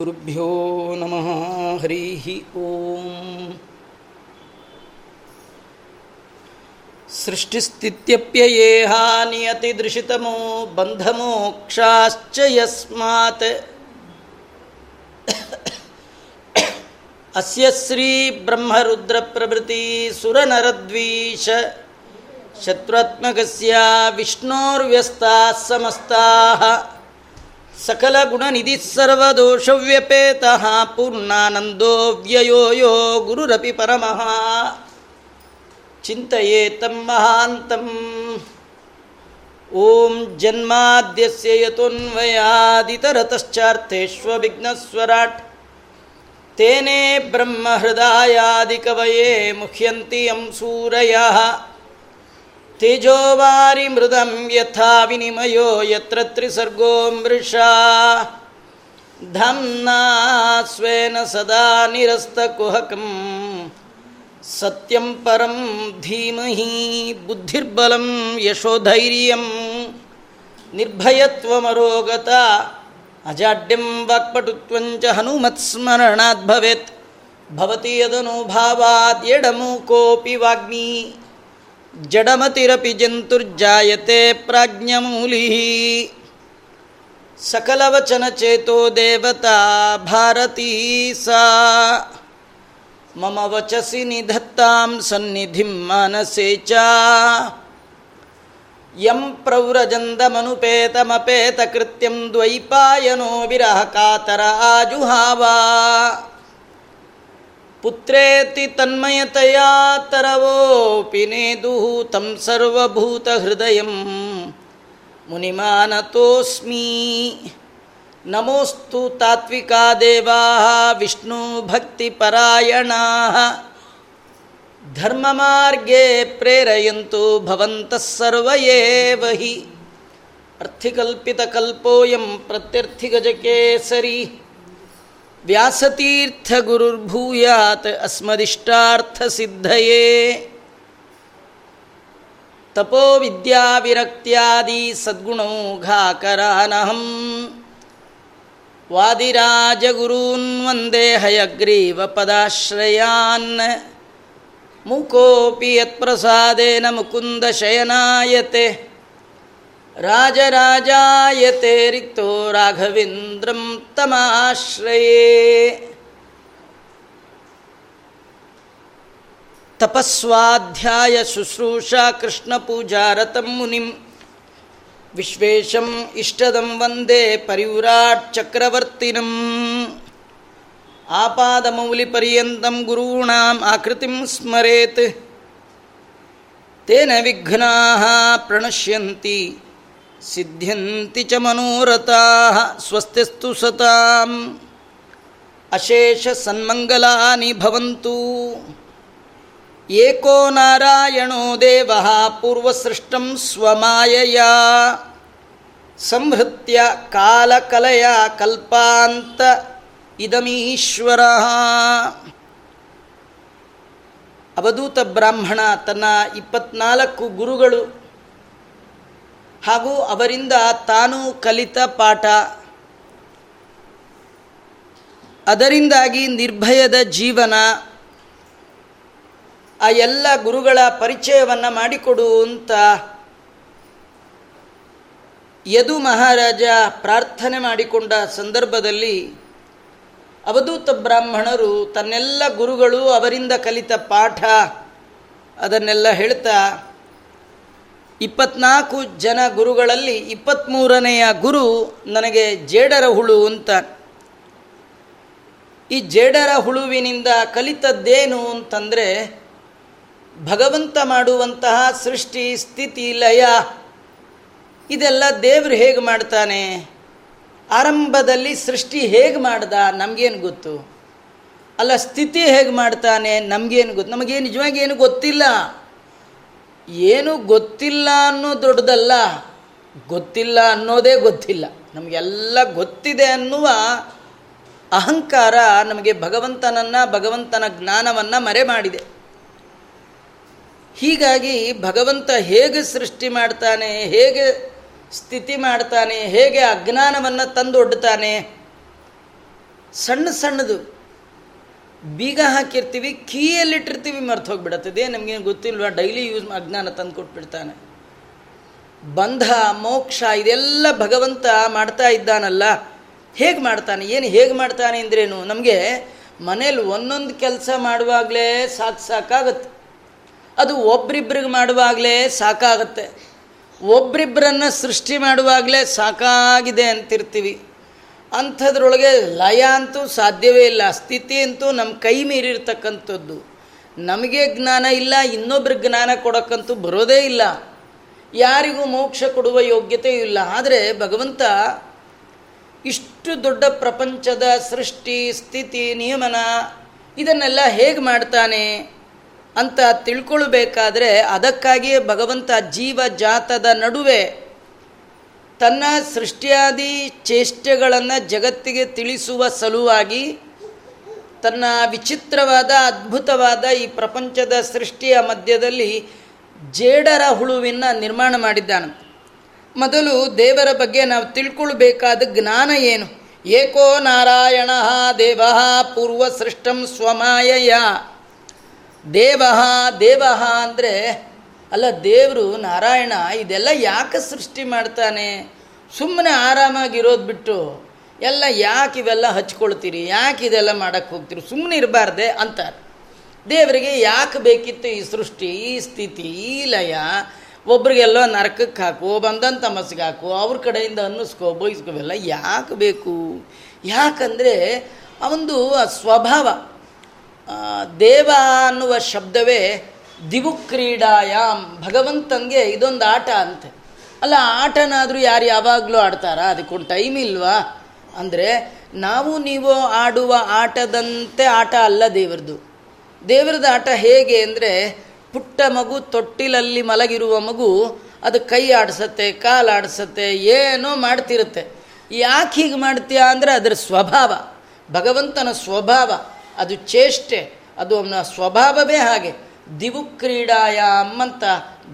गुरुभ्यो नमः हरिः ॐ सृष्टिस्थित्यप्ययेहा नियतिदृशितमो बन्धमोक्षाश्च यस्मात् अस्य श्रीब्रह्मरुद्रप्रभृतिसुरनरद्वीष शत्रुत्मकस्य विष्णोर्व्यस्ताः समस्ताः ಸಕಲ ಗುಣ ನಿಧಿ ಸರ್ವದೋಷವ್ಯಪೇತ ಪೂರ್ಣಾನಂದೋ ವ್ಯಯೋ ಯೋ ಗುರುರಪಿ ಪರಮಃ. ಚಿಂತೆಯೇ ಮಹಾಂತಂ. ಓಂ ಜನ್ಮಾದ್ಯಸ್ಯ ತೇನೆ ತೇನೇ ಬ್ರಹ್ಮಹೃದಯಾದಿಕವಯೇ ಮುಹ್ಯಂತಿ ಯಂ ಸೂರಯಃ. ತೇಜೋವಾರಿ ಮೃದಂ ಯಥಾ ವಿನಿಮಯೋ ಯತ್ರ ತ್ರಿಸರ್ಗೋ ಮೃಷಾ. ಧಮ್ನಾ ಸ್ವೇನ ಸದಾ ನಿರಸ್ತಕುಹಕಂ. ಸತ್ಯಂ ಪರಂ ಧೀಮಹಿ ಬುದ್ಧಿರ್ಬಲಂ ಯಶೋಧೈರ್ಯಂ ನಿರ್ಭಯತ್ವಮರೋಗತ ಅಜಾಡ್ಯಂ ವಾಕ್ಪಟುತ್ವಂಚ ಹನುಮತ್ಸ್ಮರಣಾತ್ ಭವೇತ್. ಭವತಿ ಯದನು ಎಡಮು ಕೋಪಿ ವಾಗ್ಮಿ. ಜಡಮತಿರಪಿ ಜಂತುರ್ಜಾಯತೆ ಪ್ರಾಜ್ಞಮೂಲಿ. ಸಕಲವಚನ ಚೇತೋ ದೇವತಾ ಭಾರತೀ ಸಾ. ಮಮ ವಚಸಿ ನಿಧತ್ತಾಂ ಸನ್ನಿಧಿ ಮನಸೆ ಚ. ಯಂ ಪ್ರವ್ರಜಂದಮನುಪೇತಮಪೇತಕೃತ್ಯಂ ದ್ವೈಪಾಯನೋ ವಿರಹ ಕಾತರ ಆಜುಹಾವಾ. ಪುತ್ರೇತಿ ತನ್ಮಯತಯಾ ತರವೋಪಿ ನೇದುಃ ತಂ ಸರ್ವಭೂತಹೃದಯ ಮುನಿಮಾನತೋಸ್ಮಿ. ನಮೋಸ್ತು ತಾತ್ವಿಕಾ ದೇವಾ ವಿಷ್ಣು ಭಕ್ತಿಪರಾಯಣ ಧರ್ಮಮಾರ್ಗೇ ಪ್ರೇರಯಂತು ಭವಂತಃ ಸರ್ವಯೇವ ಹಿ ಅರ್ಥಿಕಲ್ಪಿತಕಲ್ಪೋಯಂ ಪ್ರತ್ಯರ್ಥಿಗಜಕೇಸರಿ. ವ್ಯಾಸತೀರ್ಥಗುರುರ್ಭೂಯಾತ್ ಅಸ್ಮದಿಷ್ಟಾರ್ಥಸಿದ್ಧಯೇ. ತಪೋ ವಿದ್ಯಾವಿರಕ್ತ್ಯಾದಿ ಸದ್ಗುಣೌಘಾಕರಾನಹಂ ವಾದಿರಾಜಗುರೂನ್ ವಂದೇ ಹಯಗ್ರೀವ ಪದಾಶ್ರಯಾನ್. ಮುಕೋಪಿ ಯತ್ಪ್ರಸಾದೇನ ಮುಕುಂದ ಶಯನಾಯತೆ. ರಾಜರಾಜಾಯತೆ ರಿಕ್ತೋ ರಾಘವೇಂದ್ರಂ ತಮಾಶ್ರಯೇ. ತಪಸ್ವಾಧ್ಯಾಯ ಶುಶ್ರೂಷಾ ಕೃಷ್ಣ ಪೂಜಾರತಂ ಮುನಿಂ. ವಿಶ್ವೇಶಂ ಇಷ್ಟದಂ ವಂದೇ ಪರಿವ್ರಾಟ್ ಚಕ್ರವರ್ತಿನಂ. ಆಪಾದಮೌಲಿಪರ್ಯಂತಂ ಗುರೂಣಾಂ ಆಕೃತಿಂ ಸ್ಮರೇತ್. ತೇನ ವಿಘ್ನಾ ಪ್ರಣಶ್ಯಂತಿ. ಸಿದ್ಧಿಯಂತಿ ಚ ಮನೋರಥಾ ಸ್ವಸ್ತಿಸ್ತು ಸತಾಂ. ಅಶೇಷ ಸನ್ಮಂಗಲಾನಿ ಭವಂತು. ಏಕೋ ನಾರಾಯಣೋ ದೇವ ಪೂರ್ವಸೃಷ್ಟಂ ಸ್ವಮಾಯಯ. ಸಂಹೃತ್ಯ ಕಾಲಕಲೆಯ ಕಲ್ಪಾಂತ ಇದಮೀಶ್ವರ. ಅವಧೂತ ಬ್ರಾಹ್ಮಣ ತನ್ನ ಇಪ್ಪತ್ನಾಲ್ಕು ಗುರುಗಳು ಹಾಗೂ ಅವರಿಂದ ತಾನು ಕಲಿತ ಪಾಠ. ಅದರಿಂದಾಗಿ ನಿರ್ಭಯದ ಜೀವನ. ಆ ಎಲ್ಲ ಗುರುಗಳ ಪರಿಚಯವನ್ನು ಮಾಡಿಕೊಡು ಅಂತ ಯದು ಮಹಾರಾಜ ಪ್ರಾರ್ಥನೆ ಮಾಡಿಕೊಂಡ ಸಂದರ್ಭದಲ್ಲಿ ಅವಧೂತ ಬ್ರಾಹ್ಮಣರು ತನ್ನೆಲ್ಲ ಗುರುಗಳು ಅವರಿಂದ ಕಲಿತ ಪಾಠ ಅದನ್ನೆಲ್ಲ ಹೇಳ್ತಾ ಇಪ್ಪತ್ನಾಲ್ಕು ಜನ ಗುರುಗಳಲ್ಲಿ ಇಪ್ಪತ್ತ್ಮೂರನೆಯ ಗುರು ನನಗೆ ಜೇಡರ ಹುಳು ಅಂತ. ಈ ಜೇಡರ ಹುಳುವಿನಿಂದ ಕಲಿತದ್ದೇನು ಅಂತಂದರೆ, ಭಗವಂತ ಮಾಡುವಂತಹ ಸೃಷ್ಟಿ, ಸ್ಥಿತಿ, ಲಯ, ಇದೆಲ್ಲ ದೇವರು ಹೇಗೆ ಮಾಡ್ತಾನೆ? ಆರಂಭದಲ್ಲಿ ಸೃಷ್ಟಿ ಹೇಗೆ ಮಾಡ್ದ? ನಮಗೇನು ಗೊತ್ತು? ಅಲ್ಲ, ಸ್ಥಿತಿ ಹೇಗೆ ಮಾಡ್ತಾನೆ? ನಮಗೇನು ಗೊತ್ತು? ನಮಗೇನು ನಿಜವಾಗಿ ಏನು ಗೊತ್ತಿಲ್ಲ. ಏನು ಗೊತ್ತಿಲ್ಲ ಅನ್ನೋ ದೊಡ್ಡದಲ್ಲ, ಗೊತ್ತಿಲ್ಲ ಅನ್ನೋದೇ ಗೊತ್ತಿಲ್ಲ. ನಮಗೆಲ್ಲ ಗೊತ್ತಿದೆ ಅನ್ನುವ ಅಹಂಕಾರ ನಮಗೆ ಭಗವಂತನನ್ನು, ಭಗವಂತನ ಜ್ಞಾನವನ್ನು ಮರೆ ಮಾಡಿದೆ. ಹೀಗಾಗಿ ಭಗವಂತ ಹೇಗೆ ಸೃಷ್ಟಿ ಮಾಡ್ತಾನೆ, ಹೇಗೆ ಸ್ಥಿತಿ ಮಾಡ್ತಾನೆ, ಹೇಗೆ ಅಜ್ಞಾನವನ್ನು ತಂದೊಡ್ತಾನೆ, ಸಣ್ಣ ಸಣ್ಣದು ಬೀಗ ಹಾಕಿರ್ತೀವಿ, ಕೀಯಲ್ಲಿಟ್ಟಿರ್ತೀವಿ, ಮರ್ತು ಹೋಗ್ಬಿಡತ್ತದೆ ನಮಗೇನು ಗೊತ್ತಿಲ್ವ? ಡೈಲಿ ಯೂಸ್ ಅಜ್ಞಾನ ತಂದು ಕೊಟ್ಬಿಡ್ತಾನೆ. ಬಂಧ, ಮೋಕ್ಷ, ಇದೆಲ್ಲ ಭಗವಂತ ಮಾಡ್ತಾ ಇದ್ದಾನಲ್ಲ. ಹೇಗೆ ಮಾಡ್ತಾನೆ? ಏನು ಹೇಗೆ ಮಾಡ್ತಾನೆ ಅಂದ್ರೇನು? ನಮಗೆ ಮನೇಲಿ ಒಂದೊಂದು ಕೆಲಸ ಮಾಡುವಾಗಲೇ ಸಾಕು ಸಾಕಾಗತ್ತೆ. ಅದು ಒಬ್ರಿಬ್ರಿಗೆ ಮಾಡುವಾಗಲೇ ಸಾಕಾಗತ್ತೆ. ಒಬ್ರಿಬ್ಬರನ್ನು ಸೃಷ್ಟಿ ಮಾಡುವಾಗಲೇ ಸಾಕಾಗಿದೆ ಅಂತಿರ್ತೀವಿ. ಅಂಥದ್ರೊಳಗೆ ಲಯ ಅಂತೂ ಸಾಧ್ಯವೇ ಇಲ್ಲ, ಸ್ಥಿತಿ ಅಂತೂ ನಮ್ಮ ಕೈ ಮೀರಿರ್ತಕ್ಕಂಥದ್ದು. ನಮಗೆ ಜ್ಞಾನ ಇಲ್ಲ, ಇನ್ನೊಬ್ರಿಗೆ ಜ್ಞಾನ ಕೊಡೋಕ್ಕಂತೂ ಬರೋದೇ ಇಲ್ಲ. ಯಾರಿಗೂ ಮೋಕ್ಷ ಕೊಡುವ ಯೋಗ್ಯತೆ ಇಲ್ಲ. ಆದರೆ ಭಗವಂತ ಇಷ್ಟು ದೊಡ್ಡ ಪ್ರಪಂಚದ ಸೃಷ್ಟಿ, ಸ್ಥಿತಿ, ನಿಯಮನ ಇದನ್ನೆಲ್ಲ ಹೇಗೆ ಮಾಡ್ತಾನೆ ಅಂತ ತಿಳ್ಕೊಳ್ಬೇಕಾದ್ರೆ ಅದಕ್ಕಾಗಿಯೇ ಭಗವಂತ ಜೀವ, ಜಾತದ ನಡುವೆ ತನ್ನ ಸೃಷ್ಟಿಯಾದಿ ಚೇಷ್ಟೆಗಳನ್ನು ಜಗತ್ತಿಗೆ ತಿಳಿಸುವ ಸಲುವಾಗಿ ತನ್ನ ವಿಚಿತ್ರವಾದ, ಅದ್ಭುತವಾದ ಈ ಪ್ರಪಂಚದ ಸೃಷ್ಟಿಯ ಮಧ್ಯದಲ್ಲಿ ಜೇಡರ ಹುಳುವಿನ ನಿರ್ಮಾಣ ಮಾಡಿದ್ದಾನೆ. ಮೊದಲು ದೇವರ ಬಗ್ಗೆ ನಾವು ತಿಳ್ಕೊಳ್ಬೇಕಾದ ಜ್ಞಾನ ಏನು? ಏಕೋ ನಾರಾಯಣ ದೇವ ಪೂರ್ವ ಸೃಷ್ಟಂ ಸ್ವಮಾಯಯ. ದೇವ ದೇವ ಅಂದರೆ ಅಲ್ಲ, ದೇವರು, ನಾರಾಯಣ, ಇದೆಲ್ಲ ಯಾಕೆ ಸೃಷ್ಟಿ ಮಾಡ್ತಾನೆ? ಸುಮ್ಮನೆ ಆರಾಮಾಗಿರೋದು ಬಿಟ್ಟು ಎಲ್ಲ ಯಾಕೆ ಇವೆಲ್ಲ ಹಚ್ಕೊಳ್ತೀರಿ? ಯಾಕೆ ಇದೆಲ್ಲ ಮಾಡೋಕ್ಕೆ ಹೋಗ್ತೀರಿ? ಸುಮ್ಮನೆ ಇರಬಾರ್ದೆ ಅಂತಾರೆ. ದೇವರಿಗೆ ಯಾಕೆ ಬೇಕಿತ್ತು ಈ ಸೃಷ್ಟಿ, ಈ ಸ್ಥಿತಿ, ಈ ಲಯ? ಒಬ್ರಿಗೆಲ್ಲೋ ನರಕಕ್ಕೆ ಹಾಕು ಬಂದಂಥ ತಮಸ್ಗೆ ಹಾಕು, ಅವ್ರ ಕಡೆಯಿಂದ ಅನ್ನಿಸ್ಕೋ ಬೋಯಿಸ್ಕೋವೆಲ್ಲ ಯಾಕೆ ಬೇಕು? ಯಾಕಂದರೆ ಒಂದು ಸ್ವಭಾವ ದೇವ ಅನ್ನುವ ಶಬ್ದವೇ ದಿವು ಕ್ರೀಡಾಯಾಮ್ ಭಗವಂತನಿಗೆ ಇದೊಂದು ಆಟ ಅಂತೆ. ಅಲ್ಲ, ಆಟನಾದರೂ ಯಾರು ಯಾವಾಗಲೂ ಆಡ್ತಾರಾ? ಅದಕ್ಕೊಂದು ಟೈಮ್ ಇಲ್ವಾ? ಅಂದರೆ, ನಾವು ನೀವು ಆಡುವ ಆಟದಂತೆ ಆಟ ಅಲ್ಲ ದೇವರದು ದೇವರದ ಆಟ ಹೇಗೆ ಅಂದರೆ, ಪುಟ್ಟ ಮಗು ತೊಟ್ಟಿಲಲ್ಲಿ ಮಲಗಿರುವ ಮಗು, ಅದು ಕೈ ಆಡಿಸತ್ತೆ, ಕಾಲು ಆಡಿಸತ್ತೆ, ಏನೋ ಮಾಡ್ತಿರುತ್ತೆ. ಯಾಕೆ ಹೀಗೆ ಮಾಡ್ತೀಯ ಅಂದರೆ, ಅದರ ಸ್ವಭಾವ. ಭಗವಂತನ ಸ್ವಭಾವ, ಅದು ಚೇಷ್ಟೆ, ಅದು ಅವನ ಸ್ವಭಾವವೇ ಹಾಗೆ. ದಿವು ಕ್ರೀಡಾಯಾಮ್ ಅಂತ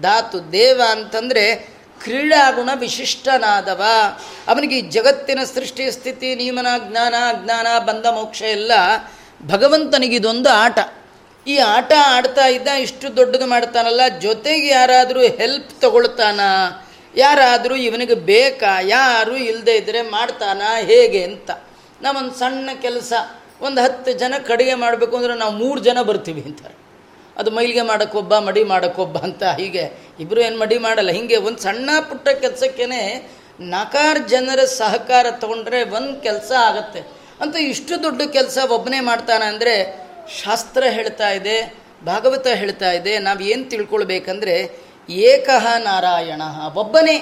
ಧಾತು ದೇವ ಅಂತಂದರೆ ಕ್ರೀಡಾಗುಣ ವಿಶಿಷ್ಟನಾದವ. ಅವನಿಗೆ ಈ ಜಗತ್ತಿನ ಸೃಷ್ಟಿ, ಸ್ಥಿತಿ, ನಿಯಮನ, ಜ್ಞಾನ, ಅಜ್ಞಾನ, ಬಂಧ, ಮೋಕ್ಷ ಎಲ್ಲ ಭಗವಂತನಿಗಿದೊಂದು ಆಟ. ಈ ಆಟ ಆಡ್ತಾ ಇದ್ದ ಇಷ್ಟು ದೊಡ್ಡದು ಮಾಡ್ತಾನಲ್ಲ, ಜೊತೆಗೆ ಯಾರಾದರೂ ಹೆಲ್ಪ್ ತಗೊಳ್ತಾನ? ಯಾರಾದರೂ ಇವನಿಗೆ ಬೇಕಾ? ಯಾರು ಇಲ್ಲದೆ ಇದ್ದರೆ ಮಾಡ್ತಾನ? ಹೇಗೆ ಅಂತ. ನಾವೊಂದು ಸಣ್ಣ ಕೆಲಸ, ಒಂದು ಹತ್ತು ಜನ ಕಡಿಗೆ ಮಾಡಬೇಕು ಅಂದರೆ ನಾವು ಮೂರು ಜನ ಬರ್ತೀವಿ ಅಂತಾರೆ. ಅದು ಮೈಲಿಗೆ ಮಾಡೋಕ್ಕೊಬ್ಬ, ಮಡಿ ಮಾಡೋಕ್ಕೊಬ್ಬ ಅಂತ ಹೀಗೆ. ಇಬ್ಬರು ಏನು ಮಡಿ ಮಾಡಲ್ಲ. ಹೀಗೆ ಒಂದು ಸಣ್ಣ ಪುಟ್ಟ ಕೆಲಸಕ್ಕೇ ನಾಲ್ಕಾರು ಜನರ ಸಹಕಾರ ತಗೊಂಡ್ರೆ ಒಂದು ಕೆಲಸ ಆಗತ್ತೆ. ಅಂತ ಇಷ್ಟು ದೊಡ್ಡ ಕೆಲಸ ಒಬ್ಬನೇ ಮಾಡ್ತಾನೆ ಅಂದರೆ ಶಾಸ್ತ್ರ ಹೇಳ್ತಾ ಇದೆ, ಭಾಗವತ ಹೇಳ್ತಾ ಇದೆ. ನಾವು ಏನು ತಿಳ್ಕೊಳ್ಬೇಕಂದ್ರೆ ಏಕಃ ನಾರಾಯಣ, ಒಬ್ಬನೇ.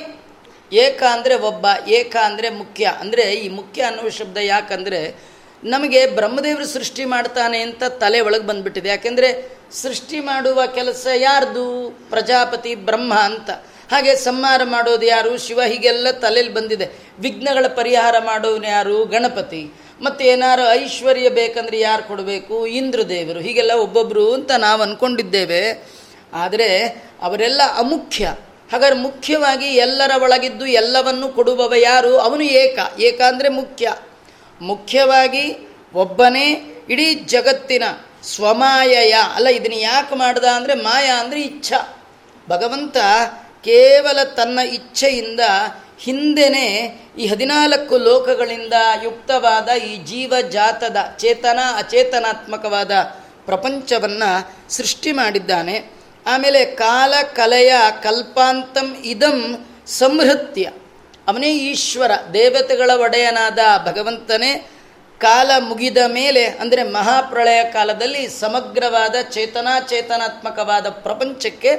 ಏಕ ಅಂದರೆ ಒಬ್ಬ, ಏಕ ಅಂದರೆ ಮುಖ್ಯ. ಅಂದರೆ ಈ ಮುಖ್ಯ ಅನ್ನುವ ಶಬ್ದ ಯಾಕಂದರೆ ನಮಗೆ ಬ್ರಹ್ಮದೇವರು ಸೃಷ್ಟಿ ಮಾಡ್ತಾನೆ ಅಂತ ತಲೆ ಒಳಗೆ ಬಂದ್ಬಿಟ್ಟಿದೆ. ಯಾಕೆಂದರೆ ಸೃಷ್ಟಿ ಮಾಡುವ ಕೆಲಸ ಯಾರ್ದು? ಪ್ರಜಾಪತಿ ಬ್ರಹ್ಮ ಅಂತ. ಹಾಗೆ ಸಂಹಾರ ಮಾಡೋದು ಯಾರು? ಶಿವ ಹೀಗೆಲ್ಲ ತಲೆಯಲ್ಲಿ ಬಂದಿದೆ. ವಿಘ್ನಗಳ ಪರಿಹಾರ ಮಾಡೋನು ಯಾರು? ಗಣಪತಿ. ಮತ್ತು ಏನಾರು ಐಶ್ವರ್ಯ ಬೇಕಂದ್ರೆ ಯಾರು ಕೊಡಬೇಕು? ಇಂದ್ರದೇವರು. ಹೀಗೆಲ್ಲ ಒಬ್ಬೊಬ್ಬರು ಅಂತ ನಾವು ಅಂದ್ಕೊಂಡಿದ್ದೇವೆ ಆದರೆ ಅವರೆಲ್ಲ ಅಮುಖ್ಯ. ಹಾಗಾದ್ರೆ ಮುಖ್ಯವಾಗಿ ಎಲ್ಲರ ಒಳಗಿದ್ದು ಎಲ್ಲವನ್ನು ಕೊಡುವವ ಯಾರು? ಅವನು ಏಕ. ಏಕ ಅಂದರೆ ಮುಖ್ಯ. ಮುಖ್ಯವಾಗಿ ಒಬ್ಬನೇ ಇಡೀ ಜಗತ್ತಿನ ಸ್ವಮಾಯಯ. ಅಲ್ಲ, ಇದನ್ನು ಯಾಕೆ ಮಾಡ್ದ ಅಂದರೆ ಮಾಯ ಅಂದರೆ ಇಚ್ಛ. ಭಗವಂತ ಕೇವಲ ತನ್ನ ಇಚ್ಛೆಯಿಂದ ಹಿಂದೆನೇ ಈ ಹದಿನಾಲ್ಕು ಲೋಕಗಳಿಂದ ಯುಕ್ತವಾದ ಈ ಜೀವ ಜಾತದ ಚೇತನ, ಅಚೇತನಾತ್ಮಕವಾದ ಪ್ರಪಂಚವನ್ನು ಸೃಷ್ಟಿ ಮಾಡಿದ್ದಾನೆ. ಆಮೇಲೆ ಕಾಲ ಕಲೆಯ ಕಲ್ಪಾಂತಂ ಇದಂ ಸಂಹೃತ್ಯ. ಅವನೇ ಈಶ್ವರ, ದೇವತೆಗಳ ಒಡೆಯನಾದ ಭಗವಂತನೇ. ಕಾಲ ಮುಗಿದ ಮೇಲೆ, ಅಂದರೆ ಮಹಾಪ್ರಳಯ ಕಾಲದಲ್ಲಿ ಸಮಗ್ರವಾದ, ಚೇತನಾಚೇತನಾತ್ಮಕವಾದ ಪ್ರಪಂಚಕ್ಕೆ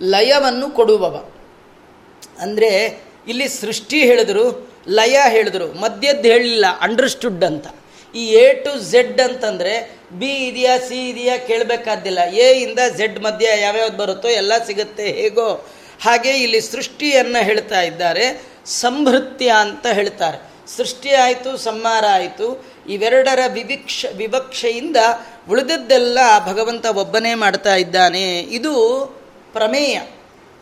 ಲಯವನ್ನು ಕೊಡುವವ. ಅಂದರೆ ಇಲ್ಲಿ ಸೃಷ್ಟಿ ಹೇಳಿದ್ರು, ಲಯ ಹೇಳಿದ್ರು, ಮಧ್ಯದ್ದು ಹೇಳಿಲ್ಲ ಅಂಡರ್ಸ್ಟುಡ್ ಅಂತ. ಈ ಎ ಟು ಝೆಡ್ ಅಂತಂದರೆ ಬಿ ಇದೆಯಾ ಸಿ ಇದೆಯಾ ಕೇಳಬೇಕಾದ್ದಿಲ್ಲ. ಎ ಇಂದ ಝೆಡ್ ಮಧ್ಯ ಯಾವ್ಯಾವ್ದು ಬರುತ್ತೋ ಎಲ್ಲ ಸಿಗುತ್ತೆ, ಹೇಗೋ. ಹಾಗೆ ಇಲ್ಲಿ ಸೃಷ್ಟಿಯನ್ನು ಹೇಳ್ತಾ ಇದ್ದಾರೆ. ಸಂಭೃತ್ಯ ಅಂತ ಹೇಳ್ತಾರೆ. ಸೃಷ್ಟಿ ಆಯಿತು, ಸಂಹಾರ ಆಯಿತು. ಇವೆರಡರ ವಿವಿಕ್ಷ, ವಿವಕ್ಷೆಯಿಂದ ಉಳಿದದ್ದೆಲ್ಲ ಭಗವಂತ ಒಬ್ಬನೇ ಮಾಡ್ತಾ ಇದ್ದಾನೆ. ಇದು ಪ್ರಮೇಯ,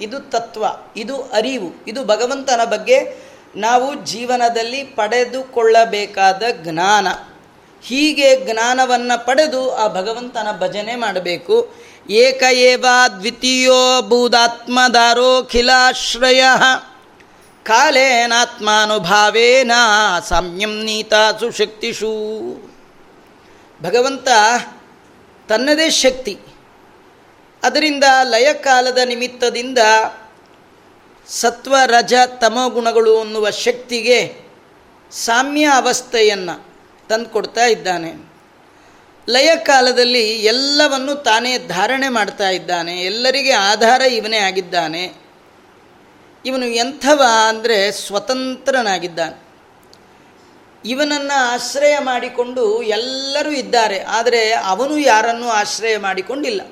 ಇದು ತತ್ವ, ಇದು ಅರಿವು, ಇದು ಭಗವಂತನ ಬಗ್ಗೆ ನಾವು ಜೀವನದಲ್ಲಿ ಪಡೆದುಕೊಳ್ಳಬೇಕಾದ ಜ್ಞಾನ. ಹೀಗೆ ಜ್ಞಾನವನ್ನು ಪಡೆದು ಆ ಭಗವಂತನ ಭಜನೆ ಮಾಡಬೇಕು. ಏಕ ಏವ ದ್ವಿತೀಯೋ ಬೂದಾತ್ಮದಾರೋಖಿಲಾಶ್ರಯ ಕಾಲೇನಾತ್ಮಾನುಭಾವೇನ ಸಾಮ್ಯಂ ನೀತಾಸು ಶಕ್ತಿಷು ಭಗವಂತ ತನ್ನದೇ ಶಕ್ತಿ. ಅದರಿಂದ ಲಯಕಾಲದ ನಿಮಿತ್ತದಿಂದ ಸತ್ವ ರಜ ತಮೋಗುಣಗಳು ಅನ್ನುವ ಶಕ್ತಿಗೆ ಸಾಮ್ಯ ಅವಸ್ಥೆಯನ್ನು ತಂದುಕೊಡ್ತಾ ಇದ್ದಾನೆ. ಲಯ ಕಾಲದಲ್ಲಿ ಎಲ್ಲವನ್ನು ತಾನೇ ಧಾರಣೆ ಮಾಡ್ತಾ ಇದ್ದಾನೆ. ಎಲ್ಲರಿಗೆ ಆಧಾರ ಇವನೇ ಆಗಿದ್ದಾನೆ. ಇವನು ಎಂಥವ ಅಂದರೆ ಸ್ವತಂತ್ರನಾಗಿದ್ದಾನೆ. ಇವನನ್ನು ಆಶ್ರಯ ಮಾಡಿಕೊಂಡು ಎಲ್ಲರೂ ಇದ್ದಾರೆ, ಆದರೆ ಅವನು ಯಾರನ್ನೂ ಆಶ್ರಯ ಮಾಡಿಕೊಂಡಿಲ್ಲ.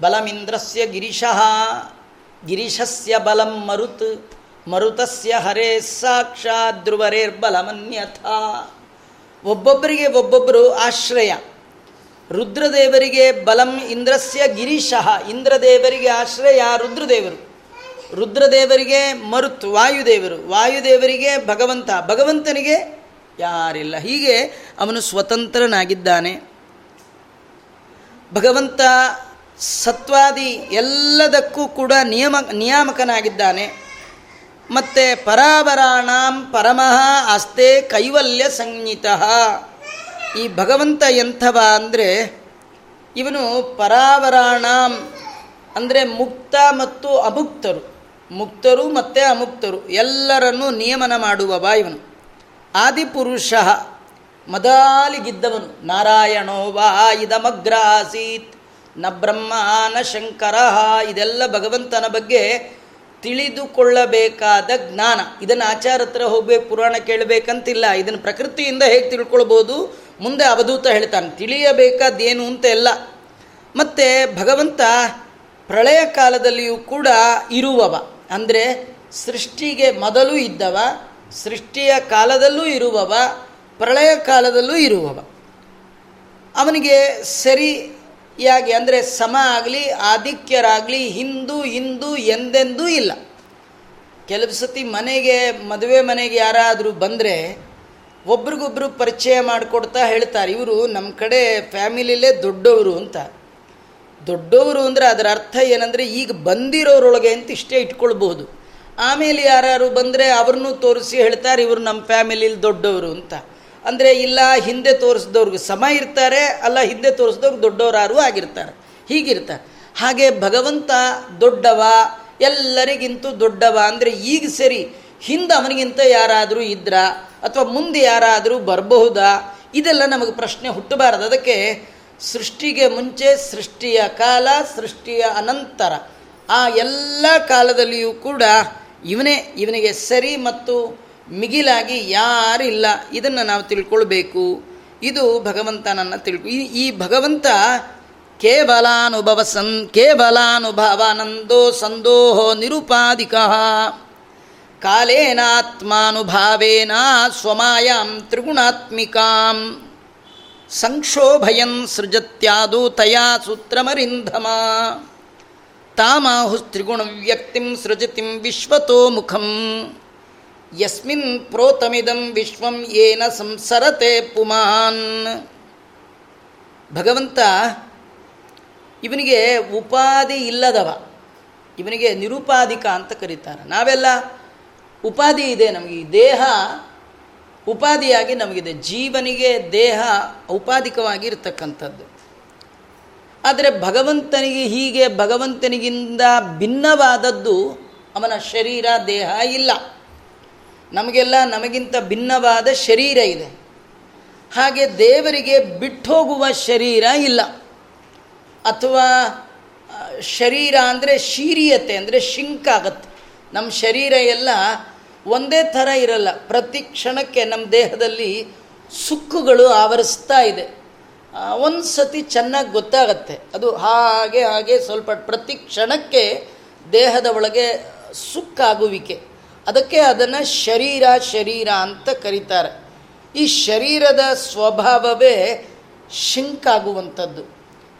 ಬಲಮಿಂದ್ರಸ್ಯ ಗಿರಿಶಃ, ಗಿರಿಶಸ್ಯ ಬಲಂ ಮರುತ್, ಮರುತಸ್ಯ ಹರೇ ಸಾಕ್ಷಾತ್ ಧ್ರುವರೇರ್ಬಲಮನ್ಯಥ ಒಬ್ಬೊಬ್ಬರಿಗೆ ಒಬ್ಬೊಬ್ಬರು ಆಶ್ರಯ. ರುದ್ರದೇವರಿಗೆ ಬಲಂ ಇಂದ್ರಸ್ಯ ಗಿರೀಶಃ, ಇಂದ್ರದೇವರಿಗೆ ಆಶ್ರಯ ರುದ್ರದೇವರು. ರುದ್ರದೇವರಿಗೆ ಮರುತ್ ವಾಯುದೇವರು. ವಾಯುದೇವರಿಗೆ ಭಗವಂತ. ಭಗವಂತನಿಗೆ ಯಾರಿಲ್ಲ. ಹೀಗೆ ಅವನು ಸ್ವತಂತ್ರನಾಗಿದ್ದಾನೆ. ಭಗವಂತ ಸತ್ವಾದಿ ಎಲ್ಲದಕ್ಕೂ ಕೂಡ ನಿಯಮ, ನಿಯಾಮಕನಾಗಿದ್ದಾನೆ. ಮತ್ತು ಪರಾವರಾಣಾಂ ಪರಮಃ ಆಸ್ತೆ ಕೈವಲ್ಯ ಸಂಹಿತ. ಈ ಭಗವಂತ ಎಂಥವ ಅಂದರೆ ಇವನು ಪರಾವರಾಣಾಂ ಅಂದರೆ ಮುಕ್ತ ಮತ್ತು ಅಮುಕ್ತರು ಮುಕ್ತರು ಮತ್ತು ಅಮುಕ್ತರು ಎಲ್ಲರನ್ನೂ ನಿಯಮನ ಮಾಡುವವ ಇವನು. ಆದಿಪುರುಷ ಮದಾಲಿಗಿದ್ದವನು ನಾರಾಯಣೋ ವಾ ಇದಮಗ್ರ ಆಸೀತ್ನ ಬ್ರಹ್ಮ, ನ ಶಂಕರ, ಇದೆಲ್ಲ ಭಗವಂತನ ಬಗ್ಗೆ ತಿಳಿದುಕೊಳ್ಳಬೇಕಾದ ಜ್ಞಾನ. ಇದನ್ನು ಆಚಾರ ಹತ್ರ ಹೋಗಬೇಕು, ಪುರಾಣ ಕೇಳಬೇಕಂತಿಲ್ಲ. ಇದನ್ನು ಪ್ರಕೃತಿಯಿಂದ ಹೇಗೆ ತಿಳ್ಕೊಳ್ಬೋದು? ಮುಂದೆ ಅವಧೂತ ಹೇಳ್ತಾನೆ. ತಿಳಿಯಬೇಕಾದೇನು ಅಂತ ಎಲ್ಲ. ಮತ್ತು ಭಗವಂತ ಪ್ರಳಯ ಕಾಲದಲ್ಲಿಯೂ ಕೂಡ ಇರುವವ. ಅಂದರೆ ಸೃಷ್ಟಿಗೆ ಮೊದಲು ಇದ್ದವ, ಸೃಷ್ಟಿಯ ಕಾಲದಲ್ಲೂ ಇರುವವ, ಪ್ರಳಯ ಕಾಲದಲ್ಲೂ ಇರುವವ. ಅವನಿಗೆ ಸರಿಯಾಗಿ ಅಂದರೆ ಸಮ ಆಗಲಿ, ಆಧಿಕ್ಯರಾಗಲಿ, ಹಿಂದೂ ಹಿಂದೂ ಎಂದೆಂದೂ ಇಲ್ಲ. ಕೆಲವು ಸತಿ ಮನೆಗೆ, ಮದುವೆ ಮನೆಗೆ ಯಾರಾದರೂ ಬಂದರೆ ಒಬ್ರಿಗೊಬ್ರು ಪರಿಚಯ ಮಾಡಿಕೊಡ್ತಾ ಹೇಳ್ತಾರೆ. ಇವರು ನಮ್ಮ ಕಡೆ ಫ್ಯಾಮಿಲಿಲೇ ದೊಡ್ಡವರು ಅಂತ. ದೊಡ್ಡವರು ಅಂದರೆ ಅದರ ಅರ್ಥ ಏನಂದರೆ ಈಗ ಬಂದಿರೋರೊಳಗೆ ಅಂತ ಇಷ್ಟೇ ಇಟ್ಕೊಳ್ಬಹುದು. ಆಮೇಲೆ ಯಾರು ಬಂದರೆ ಅವ್ರನ್ನೂ ತೋರಿಸಿ ಹೇಳ್ತಾರೆ, ಇವರು ನಮ್ಮ ಫ್ಯಾಮಿಲಿಲಿ ದೊಡ್ಡವರು ಅಂತ. ಅಂದರೆ ಇಲ್ಲ, ಹಿಂದೆ ತೋರಿಸಿದವ್ರಿಗೆ ಸಮ ಇರ್ತಾರೆ, ಅಲ್ಲ ಹಿಂದೆ ತೋರಿಸಿದವ್ರಿಗೆ ದೊಡ್ಡವರಾರು ಆಗಿರ್ತಾರೆ, ಹೀಗಿರ್ತಾರೆ. ಹಾಗೆ ಭಗವಂತ ದೊಡ್ಡವ, ಎಲ್ಲರಿಗಿಂತೂ ದೊಡ್ಡವ ಅಂದರೆ ಈಗ ಸರಿ, ಹಿಂದೆ ಅವನಿಗಿಂತ ಯಾರಾದರೂ ಇದ್ರಾ, ಅಥವಾ ಮುಂದೆ ಯಾರಾದರೂ ಬರಬಹುದಾ, ಇದೆಲ್ಲ ನಮಗೆ ಪ್ರಶ್ನೆ ಹುಟ್ಟಬಾರದು. ಅದಕ್ಕೆ ಸೃಷ್ಟಿಗೆ ಮುಂಚೆ ಸೃಷ್ಟಿಯ ಕಾಲ, ಸೃಷ್ಟಿಯ ಅನಂತರ. ಆ ಎಲ್ಲ ಕಾಲದಲ್ಲಿಯೂ ಕೂಡ ಇವನೇ ಇವನಿಗೆ ಸರಿ ಮತ್ತು ಮಿಗಿಲಾಗಿ ಯಾರಿಲ್ಲ ಇದನ್ನು ನಾವು ತಿಳ್ಕೊಳ್ಬೇಕು. ಇದು ಭಗವಂತನನ್ನು ತಿಳ್ಕೊ, ಈ ಈ ಭಗವಂತ ಕೇವಲಾನುಭವ ಸನ್ ಕೇವಲಾನುಭವಾನಂದೋ ಸಂದೋಹೋ ನಿರುಪಾದಿಕ ಕಾಲೇನಾತ್ಮಾನುಭಾವೇನ ಸ್ವಮಾಯಾಂ ತ್ರಿಗುಣಾತ್ಮಿಕಾಂ. ಸಂಕ್ಷೋಭಯನ್ ಸೃಜತ್ಯಾದು ತಯಾ ಸೂತ್ರಮರಿಂಧಮ. ತಾಮಾಹುಸ್ತ್ರಿಗುಣ ವ್ಯಕ್ತಿಂ ಸೃಜತಿಂ ವಿಶ್ವತೋ ಮುಖಂ ಯಸ್ಮಿನ್ ಪ್ರೋತಮಿದಂ ವಿಶ್ವಂ ಏನ ಸಂಸರತೆ ಪುಮಾನ್. ಭಗವಂತ ಇವನಿಗೆ ಉಪಾಧಿ ಇಲ್ಲದವ. ಇವನಿಗೆ ನಿರುಪಾಧಿಕ ಅಂತ ಕರೀತಾರೆ. ನಾವೆಲ್ಲ ಉಪಾಧಿ ಇದೆ ನಮಗೆ. ದೇಹ ಉಪಾಧಿಯಾಗಿ ನಮಗಿದೆ. ಜೀವನಿಗೆ ದೇಹ ಔಪಾಧಿಕವಾಗಿ ಇರತಕ್ಕಂಥದ್ದು ಆದರೆ ಭಗವಂತನಿಗೆ ಹೀಗೆ ಭಗವಂತನಿಗಿಂತ ಭಿನ್ನವಾದದ್ದು ಅವನ ಶರೀರ, ದೇಹ ಇಲ್ಲ. ನಮಗೆಲ್ಲ ನಮಗಿಂತ ಭಿನ್ನವಾದ ಶರೀರ ಇದೆ. ಹಾಗೆ ದೇವರಿಗೆ ಬಿಟ್ಟೋಗುವ ಶರೀರ ಇಲ್ಲ. ಅಥವಾ ಶರೀರ ಅಂದರೆ ಶೀರಿಯತೆ, ಅಂದರೆ ಶಿಂಕ್ ಆಗತ್ತೆ ನಮ್ಮ ಶರೀರ ಎಲ್ಲ ಒಂದೇ ಥರ ಇರಲ್ಲ. ಪ್ರತಿ ಕ್ಷಣಕ್ಕೆ ನಮ್ಮ ದೇಹದಲ್ಲಿ ಸುಕ್ಕುಗಳು ಆವರಿಸ್ತಾ ಇದೆ. ಒಂದು ಸತಿ ಚೆನ್ನಾಗಿ ಗೊತ್ತಾಗತ್ತೆ. ಅದು ಹಾಗೆ ಹಾಗೆ ಸ್ವಲ್ಪ ಪ್ರತಿ ಕ್ಷಣಕ್ಕೆ ದೇಹದ ಒಳಗೆ ಸುಕ್ಕಾಗುವಿಕೆ. ಅದಕ್ಕೆ ಅದನ್ನು ಶರೀರ ಶರೀರ ಅಂತ ಕರೀತಾರೆ. ಈ ಶರೀರದ ಸ್ವಭಾವವೇ ಶಿಂಕಾಗುವಂಥದ್ದು.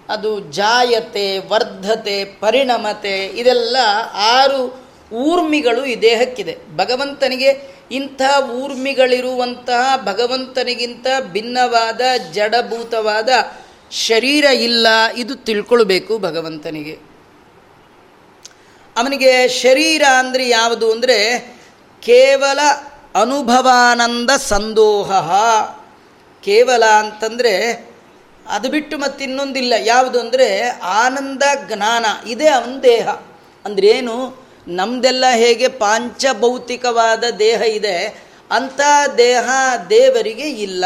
ಅದು ಜಾಯತೆ, ವರ್ಧತೆ, ಪರಿಣಮತೆ, ಇದೆಲ್ಲ ಆರು ಊರ್ಮಿಗಳು ಈ ದೇಹಕ್ಕಿದೆ. ಭಗವಂತನಿಗೆ ಇಂಥ ಊರ್ಮಿಗಳಿರುವಂತಹ ಭಗವಂತನಿಗಿಂತ ಭಿನ್ನವಾದ, ಜಡಭೂತವಾದ ಶರೀರ ಇಲ್ಲ ಇದು ತಿಳ್ಕೊಳ್ಬೇಕು ಭಗವಂತನಿಗೆ. ಅವನಿಗೆ ಶರೀರ ಅಂದರೆ ಯಾವುದು ಅಂದರೆ ಕೇವಲ ಅನುಭವಾನಂದ ಸಂದೋಹ. ಕೇವಲ ಅಂತಂದರೆ ಅದು ಬಿಟ್ಟು ಮತ್ತಿನ್ನೊಂದಿಲ್ಲ. ಯಾವುದು ಅಂದರೆ ಆನಂದ ಜ್ಞಾನ. ಇದೇ ಅವನ ದೇಹ. ಅಂದ್ರೇನು? ನಮ್ಮದೆಲ್ಲ ಹೇಗೆ ಪಾಂಚಭೌತಿಕವಾದ ದೇಹ ಇದೆ, ಅಂಥ ದೇಹ ದೇವರಿಗೆ ಇಲ್ಲ.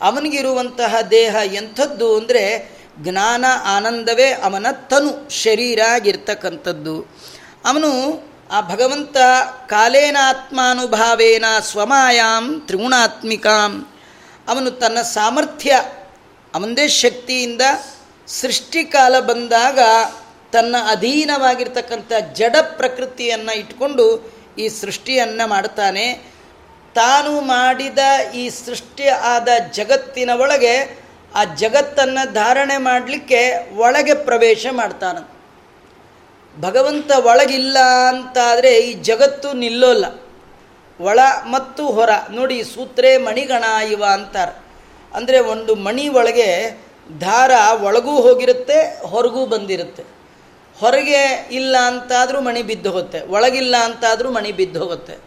ಅವನಿಗಿರುವಂತಹ ದೇಹ ಎಂಥದ್ದು ಅಂದರೆ ಜ್ಞಾನ ಆನಂದವೇ ಅವನ ತನು ಶರೀರ ಆಗಿರ್ತಕ್ಕಂಥದ್ದು ಅವನು ಆ ಭಗವಂತ ಕಾಲೇನಾತ್ಮಾನುಭಾವೇನ ಸ್ವಮಾಯಾಂ ತ್ರಿಗುಣಾತ್ಮಿಕಾಂ. ಅವನು ತನ್ನ ಸಾಮರ್ಥ್ಯ, ಅವನದೇ ಶಕ್ತಿಯಿಂದ ಸೃಷ್ಟಿಕಾಲ ಬಂದಾಗ ತನ್ನ ಅಧೀನವಾಗಿರ್ತಕ್ಕಂಥ ಜಡ ಪ್ರಕೃತಿಯನ್ನು ಇಟ್ಕೊಂಡು ಈ ಸೃಷ್ಟಿಯನ್ನು ಮಾಡ್ತಾನೆ ತಾನು ಮಾಡಿದ ಈ ಸೃಷ್ಟಿ ಆದ ಜಗತ್ತಿನ ಒಳಗೆ ಆ ಜಗತ್ತನ್ನು ಧಾರಣೆ ಮಾಡಲಿಕ್ಕೆ ಒಳಗೆ ಪ್ರವೇಶ ಮಾಡ್ತಾನೆ. ಭಗವಂತ ಒಳಗಿಲ್ಲ ಅಂತಾದರೆ ಈ ಜಗತ್ತು ನಿಲ್ಲೋಲ್ಲ. ಒಳ ಮತ್ತು ಹೊರ. ನೋಡಿ, ಸೂತ್ರೇ ಮಣಿಗಣ ಇವ ಅಂತಾರೆ. ಅಂದರೆ ಒಂದು ಮಣಿ ಒಳಗೆ ದಾರ ಒಳಗೂ ಹೋಗಿರುತ್ತೆ, ಹೊರಗೂ ಬಂದಿರುತ್ತೆ. ಹೊರಗೆ ಇಲ್ಲ ಅಂತಾದರೂ ಮಣಿ ಬಿದ್ದು ಹೋಗುತ್ತೆ, ಒಳಗಿಲ್ಲ ಅಂತಾದರೂ ಮಣಿ ಬಿದ್ದು ಹೋಗುತ್ತೆ.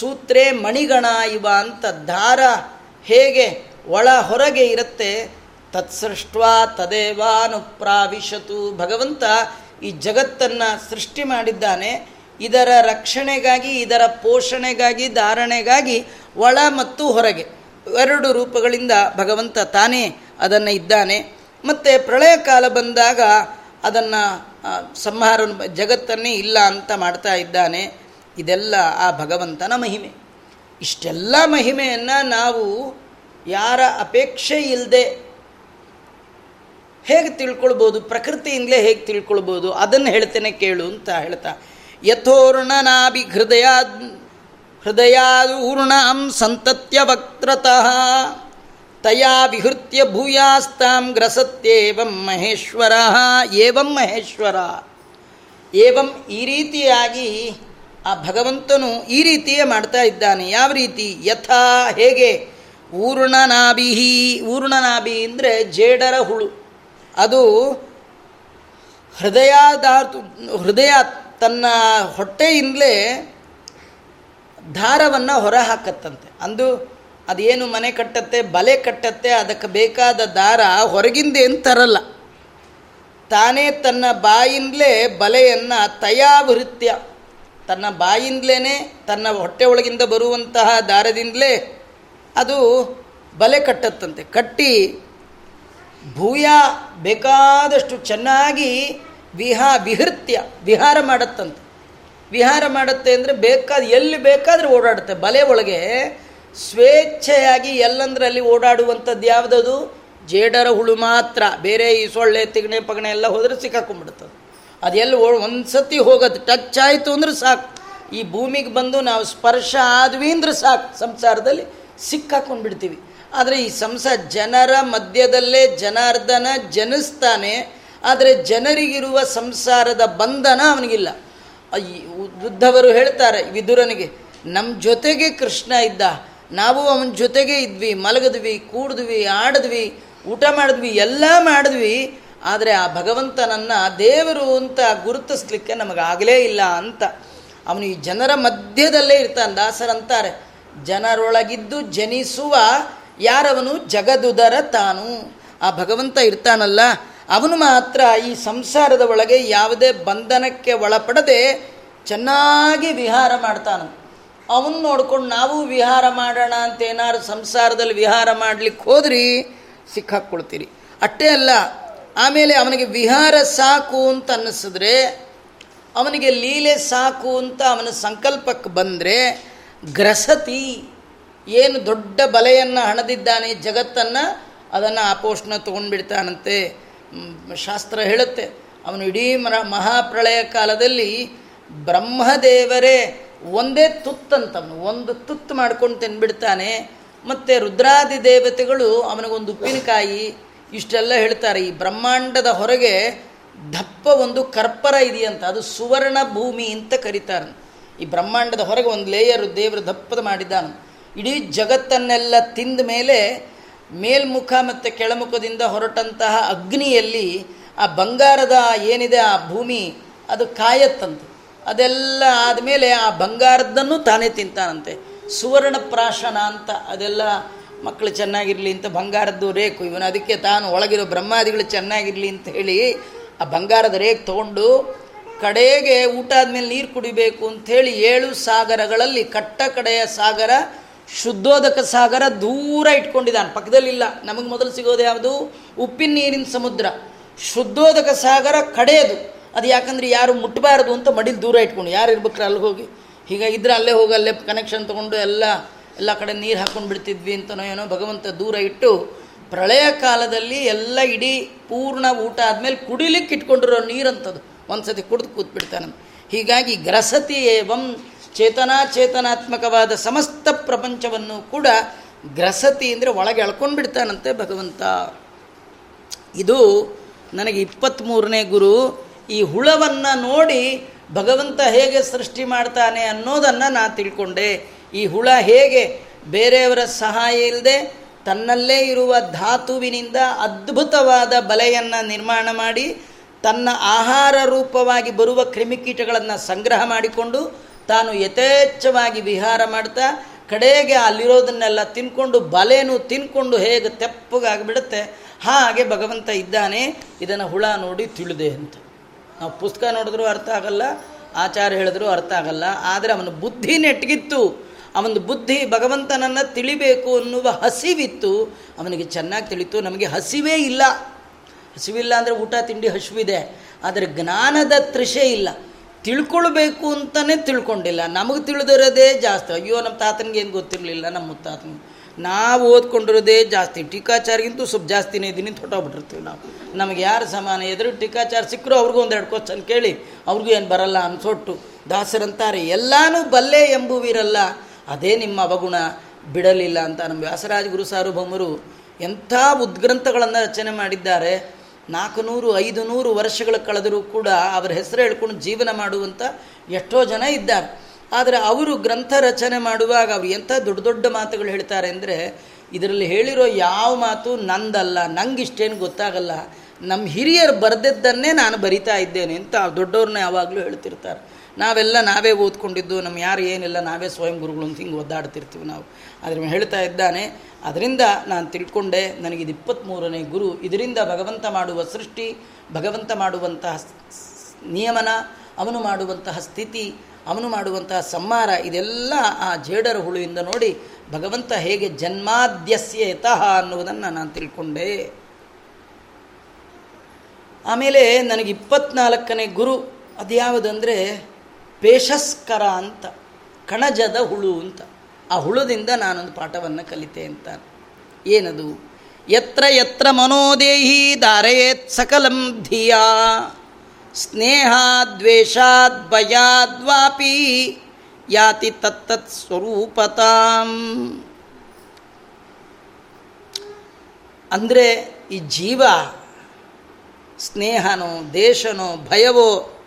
ಸೂತ್ರೇ ಮಣಿಗಣ ಇವ ಅಂತ ದಾರ ಹೇಗೆ ಒಳ ಹೊರಗೆ ಇರುತ್ತೆ, ತತ್ಸೃಷ್ಟ್ವಾ ತದೇವಾನುಪ್ರಾವಿಶತು. ಭಗವಂತ ಈ ಜಗತ್ತನ್ನು ಸೃಷ್ಟಿ ಮಾಡಿದ್ದಾನೆ. ಇದರ ರಕ್ಷಣೆಗಾಗಿ, ಇದರ ಪೋಷಣೆಗಾಗಿ, ಧಾರಣೆಗಾಗಿ ಒಳ ಮತ್ತು ಹೊರಗೆ. ಎರಡು ರೂಪಗಳಿಂದ ಭಗವಂತ ತಾನೇ ಅದನ್ನು ಇದ್ದಾನೆ. ಮತ್ತು ಪ್ರಳಯ ಕಾಲ ಬಂದಾಗ ಅದನ್ನು ಸಂಹಾರ ಜಗತ್ತನ್ನೇ ಇಲ್ಲ ಅಂತ ಮಾಡ್ತಾ ಇದ್ದಾನೆ. ಇದೆಲ್ಲ ಆ ಭಗವಂತನ ಮಹಿಮೆ. ಇಷ್ಟೆಲ್ಲ ಮಹಿಮೆಯನ್ನು ನಾವು ಯಾರ ಅಪೇಕ್ಷೆ ಇಲ್ಲದೆ ಹೇಗೆ ತಿಳ್ಕೊಳ್ಬೋದು, ಪ್ರಕೃತಿಯಿಂದಲೇ ಹೇಗೆ ತಿಳ್ಕೊಳ್ಬೋದು, ಅದನ್ನು ಹೇಳ್ತೇನೆ ಕೇಳು ಅಂತ ಹೇಳ್ತಾ. ಯಥೋರ್ಣನಾಭಿ ಹೃದಯ ಹೃದಯಾದೂರ್ಣಾಂ ಸಂತತ್ಯ ವಕ್ರತಃ ತಯಾ ವಿಹೃತ್ಯ ಭೂಯಾಸ್ತಾಂ ಗ್ರಸತ್ಯೇವಂ ಮಹೇಶ್ವರ ಏವಂ ಮಹೇಶ್ವರ ಏವಂ ಈ ರೀತಿಯಾಗಿ ಆ ಭಗವಂತನು ಈ ರೀತಿಯೇ ಮಾಡ್ತಾ ಇದ್ದಾನೆ. ಯಾವ ರೀತಿ? ಯಥಾ ಹೇಗೆ? ಊರ್ಣನಾಭಿಹಿ, ಊರ್ಣನಾಭಿ ಅಂದರೆ ಜೇಡರ ಹುಳು. ಅದು ಹೃದಯದಾರ್ತು ಹೃದಯ ತನ್ನ ಹೊಟ್ಟೆಯಿಂದಲೇ ದಾರವನ್ನು ಹೊರಹಾಕತ್ತಂತೆ. ಅಂದು ಅದೇನು ಮನೆ ಕಟ್ಟತ್ತೆ, ಬಲೆ ಕಟ್ಟತ್ತೆ, ಅದಕ್ಕೆ ಬೇಕಾದ ದಾರ ಹೊರಗಿಂದೇನು ತರಲ್ಲ. ತಾನೇ ತನ್ನ ಬಾಯಿಂದಲೇ ಬಲೆಯನ್ನು ತಯಾವೃತ್ಯ. ತನ್ನ ಬಾಯಿಂದಲೇ ತನ್ನ ಹೊಟ್ಟೆ ಒಳಗಿಂದ ಬರುವಂತಹ ದಾರದಿಂದಲೇ ಅದು ಬಲೆ ಕಟ್ಟತ್ತಂತೆ. ಕಟ್ಟಿ ಭೂಯ ಬೇಕಾದಷ್ಟು ಚೆನ್ನಾಗಿ ವಿಹಾ ವಿಹೃತ್ಯ, ವಿಹಾರ ಮಾಡತ್ತಂತೆ. ವಿಹಾರ ಮಾಡುತ್ತೆ ಅಂದರೆ ಬೇಕಾದ, ಎಲ್ಲಿ ಬೇಕಾದರೂ ಓಡಾಡುತ್ತೆ. ಬಲೆ ಒಳಗೆ ಸ್ವೇಚ್ಛೆಯಾಗಿ ಎಲ್ಲಂದ್ರಲ್ಲಿ ಓಡಾಡುವಂಥದ್ದು ಯಾವುದದು? ಜೇಡರ ಹುಳು ಮಾತ್ರ. ಬೇರೆ ಈ ಸೊಳ್ಳೆ, ತಿಗಣೆ, ಪಗಣೆ ಎಲ್ಲ ಹೋದರೆ ಸಿಕ್ಕಾಕೊಂಡ್ಬಿಡ್ತದೆ. ಅದೆಲ್ಲ ಒಂದು ಸತಿ ಹೋಗೋದು ಟಚ್ ಆಯಿತು ಅಂದ್ರೆ ಸಾಕು. ಈ ಭೂಮಿಗೆ ಬಂದು ನಾವು ಸ್ಪರ್ಶ ಆದ್ವಿ ಅಂದ್ರೆ ಸಾಕು. ಸಂಸಾರದಲ್ಲಿ ಸಿಕ್ಕಾಕೊಂಡ್ಬಿಡ್ತೀವಿ. ಆದರೆ ಈ ಸಂಸಾರ ಜನರ ಮಧ್ಯದಲ್ಲೇ ಜನಾರ್ದನ ಜನಿಸ್ತಾನೆ. ಆದರೆ ಜನರಿಗಿರುವ ಸಂಸಾರದ ಬಂಧನ ಅವನಿಗಿಲ್ಲ. ಉದ್ದವರು ಹೇಳ್ತಾರೆ ವಿದುರನಿಗೆ ನಮ್ಮ ಜೊತೆಗೆ ಕೃಷ್ಣ ಇದ್ದ ನಾವು ಅವನ ಜೊತೆಗೆ ಇದ್ವಿ, ಮಲಗಿದ್ವಿ, ಕೂಡಿದ್ವಿ, ಆಡಿದ್ವಿ, ಊಟ ಮಾಡಿದ್ವಿ, ಎಲ್ಲ ಮಾಡಿದ್ವಿ. ಆದರೆ ಆ ಭಗವಂತನನ್ನು ದೇವರು ಅಂತ ಗುರುತಿಸ್ಲಿಕ್ಕೆ ನಮಗಾಗಲೇ ಇಲ್ಲ ಅಂತ. ಅವನು ಈ ಜನರ ಮಧ್ಯದಲ್ಲೇ ಇರ್ತಾನೆ ದಾಸರಂತಾರೆ ಜನರೊಳಗಿದ್ದು ಜನಿಸುವ ಯಾರವನು? ಜಗದುದರ ತಾನು. ಆ ಭಗವಂತ ಇರ್ತಾನಲ್ಲ, ಅವನು ಮಾತ್ರ ಈ ಸಂಸಾರದ ಒಳಗೆ ಯಾವುದೇ ಬಂಧನಕ್ಕೆ ಒಳಪಡದೆ ಚೆನ್ನಾಗಿ ವಿಹಾರ ಮಾಡ್ತಾನ ಅವನು ನೋಡ್ಕೊಂಡು ನಾವು ವಿಹಾರ ಮಾಡೋಣ ಅಂತ ಏನಾದ್ರು ಸಂಸಾರದಲ್ಲಿ ವಿಹಾರ ಮಾಡಲಿಕ್ಕೆ ಹೋದ್ರಿ, ಸಿಕ್ಕಾಕ್ಕೊಳ್ತೀರಿ. ಅಷ್ಟೇ ಅಲ್ಲ, ಆಮೇಲೆ ಅವನಿಗೆ ವಿಹಾರ ಸಾಕು ಅಂತ ಅನ್ನಿಸಿದ್ರೆ, ಅವನಿಗೆ ಲೀಲೆ ಸಾಕು ಅಂತ ಅವನ ಸಂಕಲ್ಪಕ್ಕೆ ಬಂದರೆ, ಗ್ರಸತಿ, ಏನು ದೊಡ್ಡ ಬಲೆಯನ್ನು ಹಣದಿದ್ದಾನೆ ಜಗತ್ತನ್ನು, ಅದನ್ನು ಆಪೋಷಣ ತೊಗೊಂಡ್ಬಿಡ್ತಾನಂತೆ. ಶಾಸ್ತ್ರ ಹೇಳುತ್ತೆ. ಅವನು ಇಡೀ ಮರ ಮಹಾಪ್ರಳಯ ಕಾಲದಲ್ಲಿ ಬ್ರಹ್ಮದೇವರೇ ಒಂದೇ ತುತ್ತಂತವನು, ಒಂದು ತುತ್ತು ಮಾಡ್ಕೊಂಡು ತಿನ್ಬಿಡ್ತಾನೆ. ಮತ್ತು ರುದ್ರಾದಿ ದೇವತೆಗಳು ಅವನಿಗೊಂದು ಉಪ್ಪಿನಕಾಯಿ, ಇಷ್ಟೆಲ್ಲ ಹೇಳ್ತಾರೆ. ಈ ಬ್ರಹ್ಮಾಂಡದ ಹೊರಗೆ ದಪ್ಪ ಒಂದು ಕರ್ಪರ ಇದೆಯಂತ, ಅದು ಸುವರ್ಣ ಭೂಮಿ ಅಂತ ಕರೀತಾರೆ ಈ ಬ್ರಹ್ಮಾಂಡದ ಹೊರಗೆ ಒಂದು ಲೇಯರು ದೇವರು ದಪ್ಪದ ಮಾಡಿದ್ದಾನೆ ಇಡೀ ಜಗತ್ತನ್ನೆಲ್ಲ ತಿಂದ ಮೇಲೆ ಮೇಲ್ಮುಖ ಮತ್ತು ಕೆಳಮುಖದಿಂದ ಹೊರಟಂತಹ ಅಗ್ನಿಯಲ್ಲಿ ಆ ಬಂಗಾರದ ಏನಿದೆ ಆ ಭೂಮಿ, ಅದು ಕಾಯತ್ತಂತೆ. ಅದೆಲ್ಲ ಆದಮೇಲೆ ಆ ಬಂಗಾರದನ್ನು ತಾನೇ ತಿಂತಾನಂತೆ. ಸುವರ್ಣ ಪ್ರಾಶನ ಅಂತ ಅದೆಲ್ಲ ಮಕ್ಕಳು ಚೆನ್ನಾಗಿರಲಿ ಅಂತ ಬಂಗಾರದ್ದು ರೇಖು ಇವನು ಅದಕ್ಕೆ ತಾನು ಒಳಗಿರೋ ಬ್ರಹ್ಮಾದಿಗಳು ಚೆನ್ನಾಗಿರಲಿ ಅಂತ ಹೇಳಿ ಆ ಬಂಗಾರದ ರೇಖೆ ತೊಗೊಂಡು ಕಡೆಗೆ ಊಟ ಆದಮೇಲೆ ನೀರು ಕುಡಿಬೇಕು ಅಂಥೇಳಿ ಏಳು ಸಾಗರಗಳಲ್ಲಿ ಕಟ್ಟ ಕಡೆಯ ಸಾಗರ, ಶುದ್ಧೋದಕ ಸಾಗರ ದೂರ ಇಟ್ಕೊಂಡಿದ್ದಾನೆ. ಪಕ್ಕದಲ್ಲಿಲ್ಲ. ನಮಗೆ ಮೊದಲು ಸಿಗೋದು ಯಾವುದು? ಉಪ್ಪಿನ ನೀರಿನ ಸಮುದ್ರ. ಶುದ್ಧೋದಕ ಸಾಗರ ಕಡೆಯದು. ಅದು ಯಾಕಂದ್ರೆ ಯಾರು ಮುಟ್ಟಬಾರದು ಅಂತ ಮಡಿಲ್ ದೂರ ಇಟ್ಕೊಂಡು, ಯಾರು ಇರ್ಬೇಕ್ರೆ ಅಲ್ಲಿ ಹೋಗಿ. ಹೀಗಾಗಿದ್ರೆ ಅಲ್ಲೇ ಹೋಗಿ, ಅಲ್ಲೇ ಕನೆಕ್ಷನ್ ತೊಗೊಂಡು ಎಲ್ಲ ಎಲ್ಲ ಕಡೆ ನೀರು ಹಾಕ್ಕೊಂಡು ಬಿಡ್ತಿದ್ವಿ ಅಂತನೋ ಏನೋ ಭಗವಂತ ದೂರ ಇಟ್ಟು, ಪ್ರಳಯ ಕಾಲದಲ್ಲಿ ಎಲ್ಲ ಇಡೀ ಪೂರ್ಣ ಊಟ ಆದಮೇಲೆ ಕುಡಿಲಿಕ್ಕೆ ಇಟ್ಕೊಂಡಿರೋ ನೀರಂಥದ್ದು ಒಂದು ಸತಿ ಕುಡಿದು ಕೂತ್ಬಿಡ್ತಾನೆ. ಹೀಗಾಗಿ ಗ್ರಸತಿ ಏವಂ ಚೇತನಾಚೇತನಾತ್ಮಕವಾದ ಸಮಸ್ತ ಪ್ರಪಂಚವನ್ನು ಕೂಡ ಗ್ರಸತಿ ಅಂದರೆ ಒಳಗೆ ಎಳ್ಕೊಂಡು ಬಿಡ್ತಾನಂತೆ ಭಗವಂತ. ಇದು ನನಗೆ ಇಪ್ಪತ್ತ್ಮೂರನೇ ಗುರು. ಈ ಹುಳವನ್ನು ನೋಡಿ ಭಗವಂತ ಹೇಗೆ ಸೃಷ್ಟಿ ಮಾಡ್ತಾನೆ ಅನ್ನೋದನ್ನು ನಾನು ತಿಳ್ಕೊಂಡೆ. ಈ ಹುಳ ಹೇಗೆ ಬೇರೆಯವರ ಸಹಾಯ ಇಲ್ಲದೆ ತನ್ನಲ್ಲೇ ಇರುವ ಧಾತುವಿನಿಂದ ಅದ್ಭುತವಾದ ಬಲೆಯನ್ನು ನಿರ್ಮಾಣ ಮಾಡಿ ತನ್ನ ಆಹಾರ ರೂಪವಾಗಿ ಬರುವ ಕ್ರಿಮಿಕೀಟಗಳನ್ನು ಸಂಗ್ರಹ ಮಾಡಿಕೊಂಡು ತಾನು ಯಥೇಚ್ಛವಾಗಿ ವಿಹಾರ ಮಾಡ್ತಾ ಕಡೆಗೆ ಅಲ್ಲಿರೋದನ್ನೆಲ್ಲ ತಿನ್ಕೊಂಡು ಬಲೆನೂ ತಿನ್ಕೊಂಡು ಹೇಗೆ ತೆಪ್ಪಗಾಗಿಬಿಡುತ್ತೆ ಹಾಗೆ ಭಗವಂತ ಇದ್ದಾನೆ. ಇದನ್ನು ಹುಳ ನೋಡಿ ತಿಳಿದೆ ಅಂತ. ನಾವು ಪುಸ್ತಕ ನೋಡಿದ್ರೂ ಅರ್ಥ ಆಗಲ್ಲ ಆಚಾರ ಹೇಳಿದ್ರು ಅರ್ಥ ಆಗಲ್ಲ, ಆದರೆ ಅವನ ಬುದ್ಧಿ ನೆಟ್ಟಗಿತ್ತು ಅವನ ಬುದ್ಧಿ ಭಗವಂತನನ್ನು ತಿಳಿಬೇಕು ಅನ್ನುವ ಹಸಿವಿತ್ತು. ಅವನಿಗೆ ಚೆನ್ನಾಗಿ ತಿಳಿತು. ನಮಗೆ ಹಸಿವೇ ಇಲ್ಲ. ಹಸಿವಿಲ್ಲ ಅಂದರೆ ಊಟ, ತಿಂಡಿ ಹಸಿವಿದೆ. ಆದರೆ ಜ್ಞಾನದ ತ್ರಿಷೆ ಇಲ್ಲ. ತಿಳ್ಕೊಳ್ಬೇಕು ಅಂತಲೇ ತಿಳ್ಕೊಂಡಿಲ್ಲ. ನಮಗೆ ತಿಳಿದಿರೋದೇ ಜಾಸ್ತಿ. ಅಯ್ಯೋ ನಮ್ಮ ತಾತನಿಗೆ ಏನು ಗೊತ್ತಿರಲಿಲ್ಲ, ನಮ್ಮ ಮುತ್ತಾತನಿಗೆ. ನಾವು ಓದ್ಕೊಂಡಿರೋದೇ ಜಾಸ್ತಿ. ಟೀಕಾಚಾರಿಗಿಂತೂ ಸ್ವಲ್ಪ ಜಾಸ್ತಿನೇ ಇದೀನಿ ಹೊಟ್ಟೋಗ್ಬಿಟ್ಟಿರ್ತೀವಿ ನಾವು. ನಮಗೆ ಯಾರು ಸಮಾನ ಎದುರು ಟೀಕಾಚಾರ ಸಿಕ್ಕರೂ ಅವ್ರಿಗೂ ಎರಡು ಕ್ವಶನ್ ಕೇಳಿ, ಅವ್ರಿಗೂ ಏನು ಬರಲ್ಲ ಅನ್ಸೊಟ್ಟು ದಾಸರಂತಾರೆ, ಎಲ್ಲಾನು ಬಲ್ಲೆ ಎಂಬುವಿರಲ್ಲ, ಅದೇ ನಿಮ್ಮ ಅವಗುಣ, ಬಿಡಲಿಲ್ಲ ಅಂತ ನಮ್ಮ ವ್ಯಾಸರಾಜ ಗುರು ಸಾರ್ವಭೌಮರು ಎಂಥ ಉದ್ಗ್ರಂಥಗಳನ್ನು ರಚನೆ ಮಾಡಿದ್ದಾರೆ. ನಾಲ್ಕು ನೂರು ಐದು ನೂರು ವರ್ಷಗಳು ಕಳೆದರೂ ಕೂಡ ಅವರ ಹೆಸರು ಹೇಳ್ಕೊಂಡು ಜೀವನ ಮಾಡುವಂಥ ಎಷ್ಟೋ ಜನ ಇದ್ದಾರೆ. ಆದರೆ ಅವರು ಗ್ರಂಥ ರಚನೆ ಮಾಡುವಾಗ ಅವರು ಎಂಥ ದೊಡ್ಡ ದೊಡ್ಡ ಮಾತುಗಳು ಹೇಳ್ತಾರೆ ಅಂದರೆ ಇದರಲ್ಲಿ ಹೇಳಿರೋ ಯಾವ ಮಾತು ನಂದಲ್ಲ ನಂಗೆ ಇಷ್ಟೇನು ಗೊತ್ತಾಗಲ್ಲ. ನಮ್ಮ ಹಿರಿಯರು ಬರೆದಿದ್ದನ್ನೇ ನಾನು ಬರಿತಾ ಇದ್ದೇನೆ ಅಂತ ದೊಡ್ಡವ್ರನ್ನ ಯಾವಾಗಲೂ ಹೇಳ್ತಿರ್ತಾರೆ. ನಾವೆಲ್ಲ ನಾವೇ ಓದ್ಕೊಂಡಿದ್ದು ನಮ್ಮ ಯಾರು ಏನಿಲ್ಲ, ನಾವೇ ಸ್ವಯಂ ಗುರುಗಳು ಅಂತ ಹಿಂಗೆ ಒದ್ದಾಡ್ತಿರ್ತೀವಿ ನಾವು. ಅದ್ರ ಹೇಳ್ತಾ ಇದ್ದಾನೆ, ಅದರಿಂದ ನಾನು ತಿಳ್ಕೊಂಡೆ ನನಗಿದು ಇಪ್ಪತ್ತ್ಮೂರನೇ ಗುರು. ಇದರಿಂದ ಭಗವಂತ ಮಾಡುವ ಸೃಷ್ಟಿ, ಭಗವಂತ ಮಾಡುವಂತಹ ನಿಯಮನ, ಅವನು ಮಾಡುವಂತಹ ಸ್ಥಿತಿ ಅವನು ಮಾಡುವಂತಹ ಸಂಹಾರ ಇದೆಲ್ಲ ಆ ಜೇಡರ ಹುಳುವಿಂದ ನೋಡಿ ಭಗವಂತ ಹೇಗೆ ಜನ್ಮಾದ್ಯಸ್ಯ ಯತಃ ಅನ್ನುವುದನ್ನು ನಾನು ತಿಳ್ಕೊಂಡೆ. ಆಮೇಲೆ ನನಗೆ ಇಪ್ಪತ್ನಾಲ್ಕನೇ ಗುರು ಅದ್ಯಾವುದಂದರೆ ಪೇಶಸ್ಕರ ಅಂತ, ಕಣಜದ ಹುಳು ಅಂತ. ಆ ಹುಳುದಿಂದ ನಾನೊಂದು ಪಾಠವನ್ನು ಕಲಿತೆ ಅಂತ ಏನದು? ಯತ್ರ ಯತ್ರ ಮನೋದೇಹಿ ಧಾರಯೇತ್ ಸಕಲಂ ಧಿಯಾ. ಸ್ನೇಹಾದ್ವೇಷಾದ್ ಭಯಾದ್ವಾಪಿ ಯಾತಿ ತತ್ತತ್ ಸ್ವರೂಪತಾಂ. ಅಂದರೆ ಈ ಜೀವ ಸ್ನೇಹನೋ, ದೇಶನೋ, ಭಯವೋ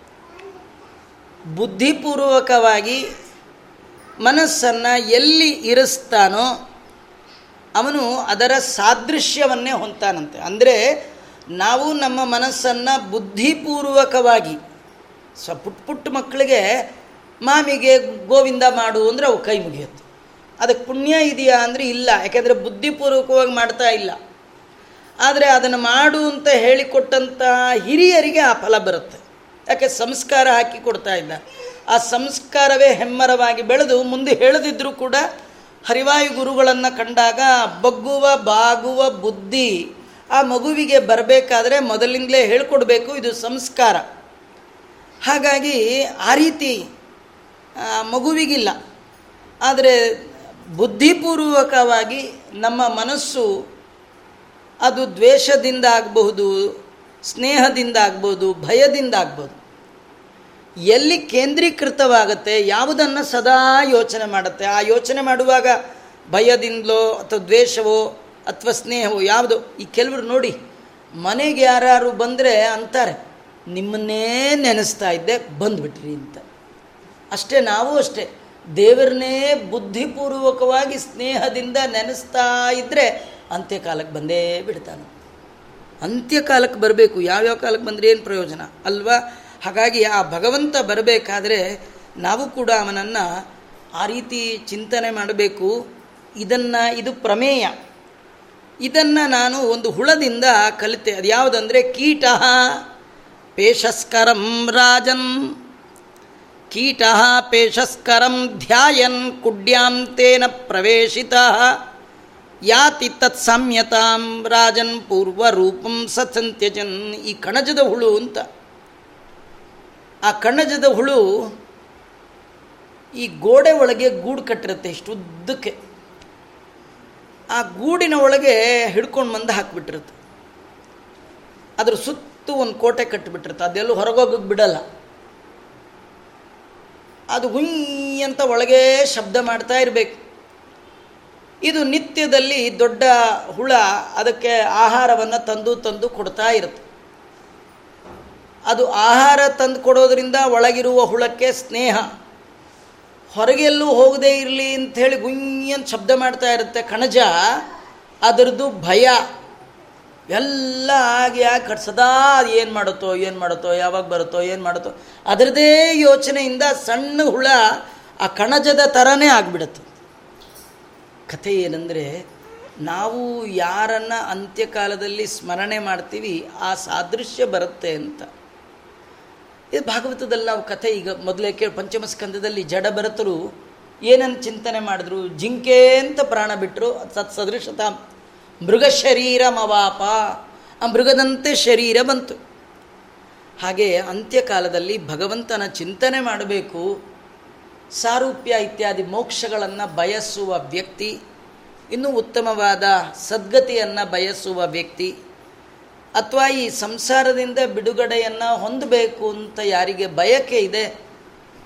ಬುದ್ಧಿಪೂರ್ವಕವಾಗಿ ಮನಸ್ಸನ್ನು ಎಲ್ಲಿ ಇರಿಸ್ತಾನೋ ಅವನು ಅದರ ಸಾದೃಶ್ಯವನ್ನೇ ಹೊಂತಾನಂತೆ ಅಂದರೆ ನಾವು ನಮ್ಮ ಮನಸ್ಸನ್ನು ಬುದ್ಧಿಪೂರ್ವಕವಾಗಿ ಸ ಪುಟ್ಟ ಪುಟ್ಟ ಮಕ್ಕಳಿಗೆ ಮಾಮಿಗೆ ಗೋವಿಂದ ಮಾಡು ಅಂದರೆ ಅವು ಕೈ ಮುಗಿಯುತ್ತೆ. ಅದಕ್ಕೆ ಪುಣ್ಯ ಇದೆಯಾ ಅಂದರೆ ಇಲ್ಲ, ಯಾಕೆಂದರೆ ಬುದ್ಧಿಪೂರ್ವಕವಾಗಿ ಮಾಡ್ತಾ ಇಲ್ಲ. ಆದರೆ ಅದನ್ನು ಮಾಡು ಅಂತ ಹೇಳಿಕೊಟ್ಟಂಥ ಹಿರಿಯರಿಗೆ ಆ ಫಲ ಬರುತ್ತೆ. ಯಾಕೆ ಸಂಸ್ಕಾರ ಹಾಕಿ ಕೊಡ್ತಾ ಇದ್ದ ಆ ಸಂಸ್ಕಾರವೇ ಹೆಮ್ಮರವಾಗಿ ಬೆಳೆದು ಮುಂದೆ ಹೇಳದಿದ್ದರೂ ಕೂಡ ಹರಿವಾಯು ಗುರುಗಳನ್ನು ಕಂಡಾಗ ಬಗ್ಗುವ, ಬಾಗುವ ಬುದ್ಧಿ ಆ ಮಗುವಿಗೆ ಬರಬೇಕಾದ್ರೆ ಮೊದಲಿಂದಲೇ ಹೇಳ್ಕೊಡ್ಬೇಕು, ಇದು ಸಂಸ್ಕಾರ. ಹಾಗಾಗಿ ಆ ರೀತಿ ಮಗುವಿಗಿಲ್ಲ. ಆದರೆ ಬುದ್ಧಿಪೂರ್ವಕವಾಗಿ ನಮ್ಮ ಮನಸ್ಸು ಅದು ದ್ವೇಷದಿಂದ ಆಗಬಹುದು, ಸ್ನೇಹದಿಂದ ಆಗ್ಬೋದು ಭಯದಿಂದ ಆಗ್ಬೋದು ಎಲ್ಲಿ ಕೇಂದ್ರೀಕೃತವಾಗುತ್ತೆ, ಯಾವುದನ್ನು ಸದಾ ಯೋಚನೆ ಮಾಡುತ್ತೆ. ಆ ಯೋಚನೆ ಮಾಡುವಾಗ ಭಯದಿಂದಲೋ ಅಥವಾ ದ್ವೇಷವೋ ಅಥವಾ ಸ್ನೇಹವೋ ಯಾವುದು? ಈ ಕೆಲವರು ನೋಡಿ, ಮನೆಗೆ ಯಾರು ಬಂದರೆ ಅಂತಾರೆ, ನಿಮ್ಮನ್ನೇ ನೆನೆಸ್ತಾ ಇದ್ದೆ, ಬಂದುಬಿಟ್ರಿ ಅಂತ. ಅಷ್ಟೇ ನಾವು ಅಷ್ಟೇ. ದೇವರನ್ನೇ ಬುದ್ಧಿಪೂರ್ವಕವಾಗಿ ಸ್ನೇಹದಿಂದ ನೆನೆಸ್ತಾ ಇದ್ದರೆ ಅಂತ್ಯಕಾಲಕ್ಕೆ ಬಂದೇ ಬಿಡ್ತಾನೆ. ಅಂತ್ಯಕಾಲಕ್ಕೆ ಬರಬೇಕು. ಯಾವ್ಯಾವ ಕಾಲಕ್ಕೆ ಬಂದರೆ ಏನು ಪ್ರಯೋಜನ? ಅಲ್ವಾ? ಹಾಗಾಗಿ ಆ ಭಗವಂತ ಬರಬೇಕಾದ್ರೆ ನಾವು ಕೂಡ ಅವನನ್ನು ಆ ರೀತಿ ಚಿಂತನೆ ಮಾಡಬೇಕು. ಇದನ್ನು ಇದು ಪ್ರಮೇಯ. ಇದನ್ನು ನಾನು ಒಂದು ಹುಳದಿಂದ ಕಲಿತೆ. ಅದು ಯಾವುದಂದರೆ ಕೀಟ ಪೇಶಸ್ಕರಂ ರಾಜನ್. ಕೀಟ ಪೇಷಸ್ಕರಂ ಧ್ಯಾಯನ್ ಕುಡ್ಯಾಂ ತೇನ ಪ್ರವೇಶಿತ. ಯಾತಿ ತತ್ ಸಾಮ್ಯತಾಂ ರಾಜನ್ ಪೂರ್ವರೂಪಂ ಸತ್ಸಂತ್ಯಜನ್. ಈ ಕಣಜದ ಹುಳು ಅಂತ. ಆ ಕಣಜದ ಹುಳು ಈ ಗೋಡೆ ಒಳಗೆ ಗೂಡು ಕಟ್ಟಿರುತ್ತೆ ಇಷ್ಟು ಉದ್ದಕ್ಕೆ ಆ ಗೂಡಿನ ಒಳಗೆ ಹಿಡ್ಕೊಂಡು ಬಂದು ಹಾಕಿಬಿಟ್ಟಿರುತ್ತೆ. ಅದ್ರ ಸುತ್ತು ಒಂದು ಕೋಟೆ ಕಟ್ಟಿಬಿಟ್ಟಿರುತ್ತೆ ಅದೆಲ್ಲೂ ಹೊರಗೋಗಕ್ಕೆ ಬಿಡಲ್ಲ. ಅದು ಹುಯ್ ಅಂತ ಒಳಗೆ ಶಬ್ದ ಮಾಡ್ತಾ ಇರಬೇಕು. ಇದು ನಿತ್ಯದಲ್ಲಿ ದೊಡ್ಡ ಹುಳ, ಅದಕ್ಕೆ ಆಹಾರವನ್ನು ತಂದು ತಂದು ಕೊಡ್ತಾ ಇರುತ್ತೆ. ಅದು ಆಹಾರ ತಂದು ಕೊಡೋದ್ರಿಂದ ಒಳಗಿರುವ ಹುಳಕ್ಕೆ ಸ್ನೇಹ. ಹೊರಗೆಲ್ಲೂ ಹೋಗದೇ ಇರಲಿ ಅಂಥೇಳಿ ಗುಂಯಂತ ಶಬ್ದ ಮಾಡ್ತಾ ಇರುತ್ತೆ ಕಣಜ. ಅದರದ್ದು ಭಯ. ಎಲ್ಲ ಆಗಿ ಯಾಕೆ ಸದಾ ಏನು ಮಾಡುತ್ತೋ ಏನು ಮಾಡುತ್ತೋ, ಯಾವಾಗ ಬರುತ್ತೋ, ಏನು ಮಾಡುತ್ತೋ ಅದರದೇ ಯೋಚನೆಯಿಂದ ಸಣ್ಣ ಹುಳ ಆ ಕಣಜದ ಥರನೇ ಆಗಿಬಿಡುತ್ತೆ. ಕಥೆ ಏನಂದರೆ, ನಾವು ಯಾರನ್ನು ಅಂತ್ಯಕಾಲದಲ್ಲಿ ಸ್ಮರಣೆ ಮಾಡ್ತೀವಿ, ಆ ಸಾದೃಶ್ಯ ಬರುತ್ತೆ ಅಂತ. ಇದು ಭಾಗವತದಲ್ಲಿ ನಾವು ಕಥೆ ಈಗ ಮೊದಲೇ ಕೇಳಿ, ಪಂಚಮಸ್ಕಂದದಲ್ಲಿ ಜಡ ಭರತರು ಏನನ್ನು ಚಿಂತನೆ ಮಾಡಿದ್ರು? ಜಿಂಕೆ ಅಂತ ಪ್ರಾಣ ಬಿಟ್ಟರು ಸತ್ ಸದೃಶತ. ಮೃಗ ಶರೀರ ಮವಾಪ ಆ ಮೃಗದಂತೆ ಶರೀರ ಬಂತು. ಹಾಗೆ ಅಂತ್ಯಕಾಲದಲ್ಲಿ ಭಗವಂತನ ಚಿಂತನೆ ಮಾಡಬೇಕು. ಸಾರೂಪ್ಯ ಇತ್ಯಾದಿ ಮೋಕ್ಷಗಳನ್ನು ಬಯಸುವ ವ್ಯಕ್ತಿ, ಇನ್ನೂ ಉತ್ತಮವಾದ ಸದ್ಗತಿಯನ್ನು ಬಯಸುವ ವ್ಯಕ್ತಿ. ಅಥವಾ ಈ ಸಂಸಾರದಿಂದ ಬಿಡುಗಡೆಯನ್ನು ಹೊಂದಬೇಕು ಅಂತ ಯಾರಿಗೆ ಬಯಕೆ ಇದೆ,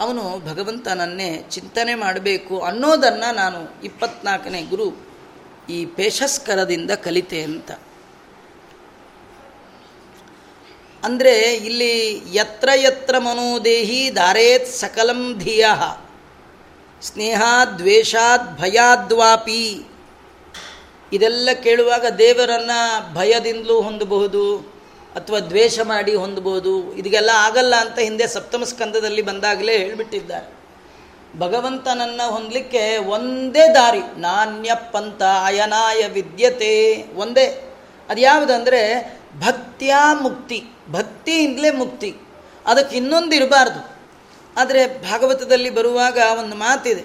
ಅವನು ಭಗವಂತನನ್ನೇ ಚಿಂತನೆ ಮಾಡಬೇಕು ಅನ್ನೋದನ್ನು ನಾನು ಇಪ್ಪತ್ನಾಲ್ಕನೇ ಗುರು ಈ ಪೇಶಸ್ಕರದಿಂದ ಕಲಿತೆ ಅಂತ. ಅಂದರೆ ಇಲ್ಲಿ ಯತ್ರ ಯತ್ರ ಮನೋದೇಹಿ ದಾರೇತ್ ಸಕಲಂ ಧಿಯ ಸ್ನೇಹಾದ್ ದ್ವೇಷಾದ್ ಭಯಾದ್ವಾಪಿ ಇದೆಲ್ಲ ಕೇಳುವಾಗ ದೇವರನ್ನು ಭಯದಿಂದಲೂ ಹೊಂದಬಹುದು ಅಥವಾ ದ್ವೇಷ ಮಾಡಿ ಹೊಂದಬಹುದು. ಇದೆಲ್ಲ ಆಗಲ್ಲ ಅಂತ ಹಿಂದೆ ಸಪ್ತಮ ಸ್ಕಂದದಲ್ಲಿ ಬಂದಾಗಲೇ ಹೇಳಿಬಿಟ್ಟಿದ್ದಾರೆ. ಭಗವಂತನನ್ನು ಹೊಂದಲಿಕ್ಕೆ ಒಂದೇ ದಾರಿ ನಾಣ್ಯ ಪಂಥ ಅಯನಾಯ ವಿದ್ಯತೆ ಒಂದೇ. ಅದು ಯಾವುದಂದರೆ ಭಕ್ತಿಯ ಮುಕ್ತಿ, ಭಕ್ತಿಯಿಂದಲೇ ಮುಕ್ತಿ. ಅದಕ್ಕೆ ಇನ್ನೊಂದು ಇರಬಾರ್ದು. ಆದರೆ ಭಾಗವತದಲ್ಲಿ ಬರುವಾಗ ಒಂದು ಮಾತಿದೆ,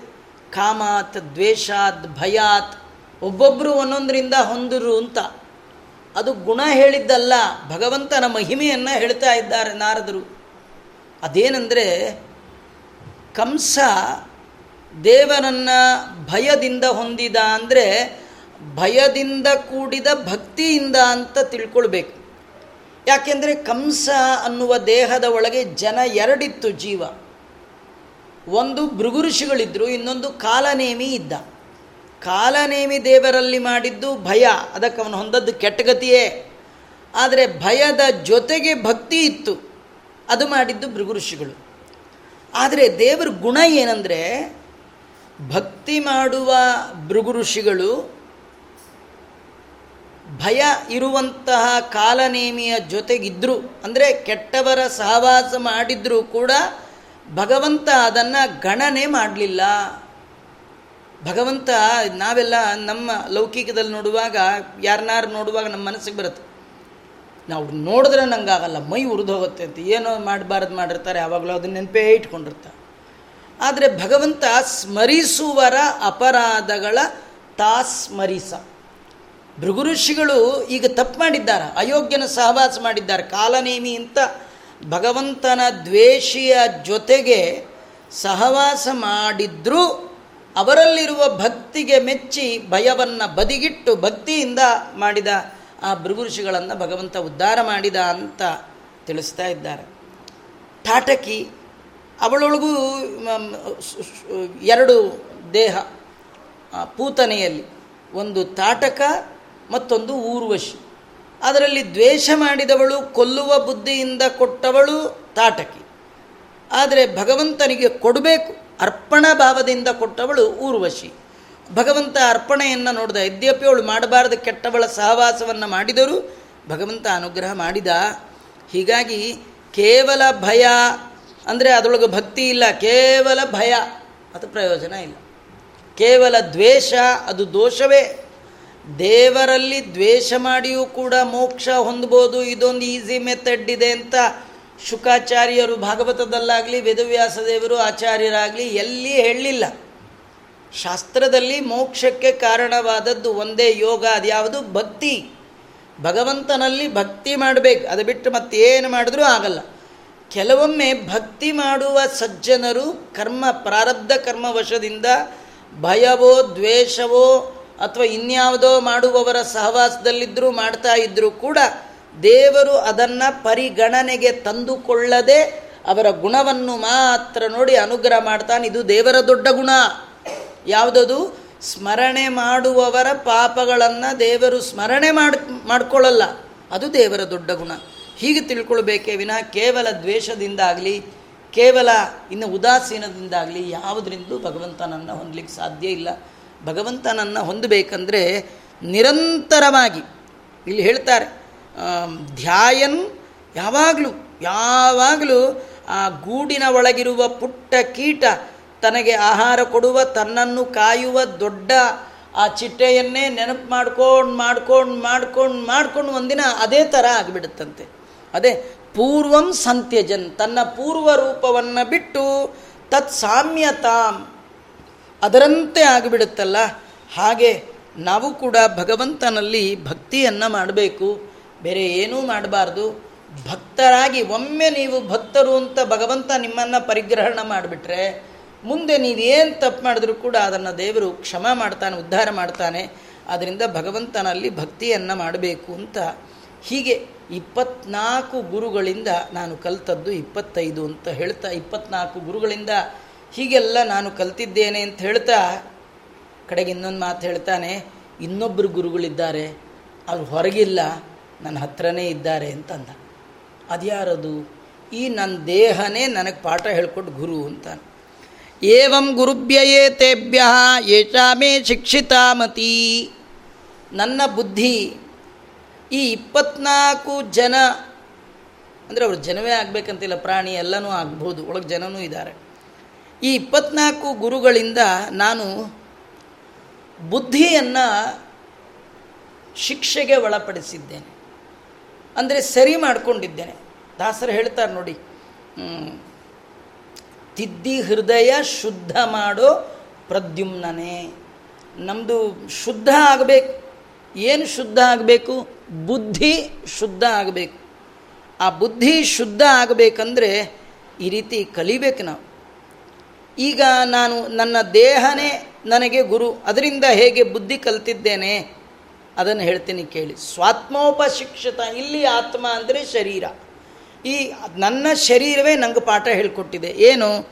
ಕಾಮಾತ್ ದ್ವೇಷಾತ್ ಭಯಾತ್ ಒಬ್ಬೊಬ್ಬರು ಒಂದೊಂದರಿಂದ ಹೊಂದರು ಅಂತ. ಅದು ಗುಣ ಹೇಳಿದ್ದಲ್ಲ, ಭಗವಂತನ ಮಹಿಮೆಯನ್ನು ಹೇಳ್ತಾ ಇದ್ದಾರೆ ನಾರದರು. ಅದೇನೆಂದರೆ, ಕಂಸ ದೇವರನ್ನು ಭಯದಿಂದ ಹೊಂದಿದ ಅಂದರೆ, ಭಯದಿಂದ ಕೂಡಿದ ಭಕ್ತಿಯಿಂದ ಅಂತ ತಿಳ್ಕೊಳ್ಬೇಕು. ಯಾಕೆಂದರೆ ಕಂಸ ಅನ್ನುವ ದೇಹದ ಒಳಗೆ ಜನ ಎರಡಿತ್ತು ಜೀವ. ಒಂದು ಭೃಗುಋಷಿಗಳಿದ್ದರು ಇನ್ನೊಂದು ಕಾಲನೇಮಿ ಇದ್ದ. ಕಾಲನೇಮಿ ದೇವರಲ್ಲಿ ಮಾಡಿದ್ದು ಭಯ. ಅದಕ್ಕೆ ಅವನು ಹೊಂದದ್ದು ಕೆಟ್ಟಗತಿಯೇ. ಆದರೆ ಭಯದ ಜೊತೆಗೆ ಭಕ್ತಿ ಇತ್ತು. ಅದು ಮಾಡಿದ್ದು ಭೃಗುಋಷಿಗಳು ಆದರೆ ದೇವರ ಗುಣ ಏನಂದರೆ, ಭಕ್ತಿ ಮಾಡುವ ಭೃಗುಋಷಿಗಳು ಭಯ ಇರುವಂತಹ ಕಾಲನೇಮಿಯ ಜೊತೆಗಿದ್ದರು ಅಂದರೆ ಕೆಟ್ಟವರ ಸಹವಾಸ ಮಾಡಿದ್ರೂ ಕೂಡ ಭಗವಂತ ಅದನ್ನು ಗಣನೆ ಮಾಡಲಿಲ್ಲ. ಭಗವಂತ ನಾವೆಲ್ಲ ನಮ್ಮ ಲೌಕಿಕದಲ್ಲಿ ನೋಡುವಾಗ, ಯಾರನ್ನಾರು ನೋಡುವಾಗ ನಮ್ಮ ಮನಸ್ಸಿಗೆ ಬರುತ್ತೆ. ನಾವು ನೋಡಿದ್ರೆ ನಂಗಾಗಲ್ಲ, ಮೈ ಹೋಗುತ್ತೆ ಅಂತ ಏನೋ ಮಾಡಬಾರ್ದು ಮಾಡಿರ್ತಾರೆ, ಯಾವಾಗಲೂ ಅದನ್ನ ನೆನಪೇ ಇಟ್ಕೊಂಡಿರ್ತಾರೆ. ಆದರೆ ಭಗವಂತ ಸ್ಮರಿಸುವರ ಅಪರಾಧಗಳ ತಾ ಸ್ಮರಿಸ ಭೃಗುಋಷಿಗಳು ಈಗ ತಪ್ಪು ಮಾಡಿದ್ದಾರೆ, ಅಯೋಗ್ಯನ ಸಹವಾಸ ಮಾಡಿದ್ದಾರೆ, ಕಾಲನೇಮಿ ಅಂತ ಭಗವಂತನ ದ್ವೇಷಿಯ ಜೊತೆಗೆ ಸಹವಾಸ ಮಾಡಿದ್ರೂ ಅವರಲ್ಲಿರುವ ಭಕ್ತಿಗೆ ಮೆಚ್ಚಿ ಭಯವನ್ನು ಬದಿಗಿಟ್ಟು ಭಕ್ತಿಯಿಂದ ಮಾಡಿದ ಆ ಭೃಗುಋಷಿಗಳನ್ನು ಭಗವಂತ ಉದ್ಧಾರ ಮಾಡಿದ ಅಂತ ತಿಳಿಸ್ತಾ ಇದ್ದಾರೆ. ತಾಟಕಿ ಅವಳೊಳಗೂ ಎರಡು ದೇಹ ಪೂತನೆಯಲ್ಲಿ. ಒಂದು ತಾಟಕ ಮತ್ತೊಂದು ಊರ್ವಶಿ. ಅದರಲ್ಲಿ ದ್ವೇಷ ಮಾಡಿದವಳು, ಕೊಲ್ಲುವ ಬುದ್ಧಿಯಿಂದ ಕೊಟ್ಟವಳು ತಾಟಕಿ ಆದರೆ ಭಗವಂತನಿಗೆ ಕೊಡಬೇಕು. ಅರ್ಪಣಾ ಭಾವದಿಂದ ಕೊಟ್ಟವಳು ಊರ್ವಶಿ. ಭಗವಂತ ಅರ್ಪಣೆಯನ್ನು ನೋಡಿದ ಯದ್ಯಪಿ ಅವಳು ಮಾಡಬಾರದು ಕೆಟ್ಟವಳ ಸಹವಾಸವನ್ನು ಮಾಡಿದರೂ ಭಗವಂತ ಅನುಗ್ರಹ ಮಾಡಿದ. ಹೀಗಾಗಿ ಕೇವಲ ಭಯ, ಅಂದರೆ ಅದರೊಳಗೆ ಭಕ್ತಿ ಇಲ್ಲ, ಕೇವಲ ಭಯ, ಅದು ಪ್ರಯೋಜನ ಇಲ್ಲ. ಕೇವಲ ದ್ವೇಷ, ಅದು ದೋಷವೇ. ದೇವರಲ್ಲಿ ದ್ವೇಷ ಮಾಡಿಯೂ ಕೂಡ ಮೋಕ್ಷ ಹೊಂದ್ಬೋದು, ಇದೊಂದು ಈಸಿ ಮೆಥಡ್ ಇದೆ ಅಂತ ಶುಕಾಚಾರ್ಯರು ಭಾಗವತದಲ್ಲಾಗಲಿ ವೇದವ್ಯಾಸ ದೇವರು ಆಚಾರ್ಯರಾಗಲಿ, ಎಲ್ಲಿ ಹೇಳಲಿಲ್ಲ. ಶಾಸ್ತ್ರದಲ್ಲಿ ಮೋಕ್ಷಕ್ಕೆ ಕಾರಣವಾದದ್ದು ಒಂದೇ ಯೋಗ, ಅದ್ಯಾವುದು ಭಕ್ತಿ. ಭಗವಂತನಲ್ಲಿ ಭಕ್ತಿ ಮಾಡಬೇಕು, ಅದು ಬಿಟ್ಟು ಮತ್ತೇನು ಮಾಡಿದ್ರೂ ಆಗಲ್ಲ. ಕೆಲವೊಮ್ಮೆ ಭಕ್ತಿ ಮಾಡುವ ಸಜ್ಜನರು ಕರ್ಮ, ಪ್ರಾರಬ್ಧ ಕರ್ಮವಶದಿಂದ ಭಯವೋ, ದ್ವೇಷವೋ ಅಥವಾ ಇನ್ಯಾವುದೋ ಮಾಡುವವರ ಸಹವಾಸದಲ್ಲಿದ್ದರೂ ಮಾಡ್ತಾ ಇದ್ದರೂ ಕೂಡ ದೇವರು ಅದನ್ನು ಪರಿಗಣನೆಗೆ ತಂದುಕೊಳ್ಳದೆ ಅವರ ಗುಣವನ್ನು ಮಾತ್ರ ನೋಡಿ ಅನುಗ್ರಹ ಮಾಡ್ತಾನೆ. ಇದು ದೇವರ ದೊಡ್ಡ ಗುಣ. ಯಾವುದದು? ಸ್ಮರಣೆ ಮಾಡುವವರ ಪಾಪಗಳನ್ನು ದೇವರು ಸ್ಮರಣೆ ಮಾಡಿ, ಮಾಡ್ಕೊಳ್ಳಲ್ಲ. ಅದು ದೇವರ ದೊಡ್ಡ ಗುಣ. ಹೀಗೆ ತಿಳ್ಕೊಳ್ಬೇಕೇ ವಿನಃ ಕೇವಲ ದ್ವೇಷದಿಂದಾಗಲಿ ಕೇವಲ ಇನ್ನು ಉದಾಸೀನದಿಂದಾಗಲಿ ಯಾವುದರಿಂದ ಭಗವಂತನನ್ನು ಹೊಂದಲಿಕ್ಕೆ ಸಾಧ್ಯ ಇಲ್ಲ. ಭಗವಂತನನ್ನು ಹೊಂದಬೇಕಂದ್ರೆ ನಿರಂತರವಾಗಿ, ಇಲ್ಲಿ ಹೇಳ್ತಾರೆ ಧ್ಯಾಯನ್ ಯಾವಾಗಲೂ ಯಾವಾಗಲೂ ಆ ಗೂಡಿನ ಒಳಗಿರುವ ಪುಟ್ಟ ಕೀಟ ತನಗೆ ಆಹಾರ ಕೊಡುವ, ತನ್ನನ್ನು ಕಾಯುವ ದೊಡ್ಡ ಆ ಚಿಟ್ಟೆಯನ್ನೇ ನೆನಪು ಮಾಡ್ಕೊಂಡು ಮಾಡ್ಕೊಂಡು ಮಾಡ್ಕೊಂಡು ಮಾಡ್ಕೊಂಡು ಒಂದಿನ ಅದೇ ಥರ ಆಗಿಬಿಡುತ್ತಂತೆ. ಅದೇ ಪೂರ್ವಂ ಸಂತ್ಯಜನ್, ತನ್ನ ಪೂರ್ವ ರೂಪವನ್ನು ಬಿಟ್ಟು ತತ್ ಸಾಮ್ಯತಾಂ. ಅದರಂತೆ ಆಗಿಬಿಡುತ್ತಲ್ಲ. ಹಾಗೆ ನಾವು ಕೂಡ ಭಗವಂತನಲ್ಲಿ ಭಕ್ತಿಯನ್ನು ಮಾಡಬೇಕು. ಬೇರೆ ಏನೂ ಮಾಡಬಾರ್ದು. ಭಕ್ತರಾಗಿ ಒಮ್ಮೆ ನೀವು ಭಕ್ತರು ಅಂತ ಭಗವಂತ ನಿಮ್ಮನ್ನು ಪರಿಗ್ರಹಣ ಮಾಡಿಬಿಟ್ರೆ, ಮುಂದೆ ನೀವೇನು ತಪ್ಪು ಮಾಡಿದ್ರೂ ಕೂಡ ಅದನ್ನು ದೇವರು ಕ್ಷಮ ಮಾಡ್ತಾನೆ, ಉದ್ಧಾರ ಮಾಡ್ತಾನೆ. ಆದ್ದರಿಂದ ಭಗವಂತನಲ್ಲಿ ಭಕ್ತಿಯನ್ನು ಮಾಡಬೇಕು ಅಂತ ಹೀಗೆ ಇಪ್ಪತ್ನಾಲ್ಕು ಗುರುಗಳಿಂದ ನಾನು ಕಲ್ತದ್ದು ಇಪ್ಪತ್ತೈದು ಅಂತ ಹೇಳ್ತಾ, ಇಪ್ಪತ್ನಾಲ್ಕು ಗುರುಗಳಿಂದ ಹೀಗೆಲ್ಲ ನಾನು ಕಲ್ತಿದ್ದೇನೆ ಅಂತ ಹೇಳ್ತಾ, ಕಡೆಗೆ ಇನ್ನೊಂದು ಮಾತು ಹೇಳ್ತಾನೆ ಇನ್ನೊಬ್ಬರು ಗುರುಗಳಿದ್ದಾರೆ, ಅವ್ರು ಹೊರಗಿಲ್ಲ. ನನ್ನ ಹತ್ರನೇ ಇದ್ದಾರೆ ಅಂತಂದ. ಅದ್ಯಾರದು? ಈ ನನ್ನ ದೇಹನೇ ನನಗೆ ಪಾಠ ಹೇಳ್ಕೊಟ್ಟು ಗುರು ಅಂತ ಏವಂ ಗುರುಭ್ಯಯೇ ತೇಭ್ಯ ಏಷಾಮೇ ಶಿಕ್ಷಿತಾಮತಿ. ನನ್ನ ಬುದ್ಧಿ ಈ ಇಪ್ಪತ್ನಾಲ್ಕು ಜನ, ಅಂದರೆ ಅವರು ಜನವೇ ಆಗಬೇಕಂತಿಲ್ಲ, ಪ್ರಾಣಿ ಎಲ್ಲನೂ ಆಗ್ಬೋದು, ಒಳಗೆ ಜನನೂ ಇದ್ದಾರೆ ಈ ಇಪ್ಪತ್ನಾಲ್ಕು ಗುರುಗಳಿಂದ ನಾನು ಬುದ್ಧಿಯನ್ನು ಶಿಕ್ಷೆಗೆ ಒಳಪಡಿಸಿದ್ದೇನೆ. ಅಂದರೆ ಸರಿ ಮಾಡಿಕೊಂಡಿದ್ದೇನೆ. ದಾಸರು ಹೇಳ್ತಾರೆ ನೋಡಿ ತಿದ್ದಿ ಹೃದಯ ಶುದ್ಧ ಮಾಡೋ ಪ್ರದ್ಯುಮ್ನೇ ನಮ್ಮದು ಶುದ್ಧ ಆಗಬೇಕು. ಏನು ಶುದ್ಧ ಆಗಬೇಕು? ಬುದ್ಧಿ ಶುದ್ಧ ಆಗಬೇಕು. ಆ ಬುದ್ಧಿ ಶುದ್ಧ ಆಗಬೇಕಂದ್ರೆ ಈ ರೀತಿ ಕಲಿಬೇಕು ನಾವು. ಈಗ ನಾನು ನನ್ನ ದೇಹನೇ ನನಗೆ ಗುರು, ಅದರಿಂದ ಹೇಗೆ ಬುದ್ಧಿ ಕಲ್ತಿದ್ದೇನೆ? ಅದನ್ನು ಹೇಳ್ತೀನಿ ಕೇಳಿ. ಸ್ವಾತ್ಮೋಪಶಿಕ್ಷಿತ, ಇಲ್ಲಿ ಆತ್ಮ ಅಂದರೆ ಶರೀರ. ಈ ನನ್ನ ಶರೀರವೇ ನಂಗೆ ಪಾಠ ಹೇಳಿಕೊಟ್ಟಿದೆ. ಏನು?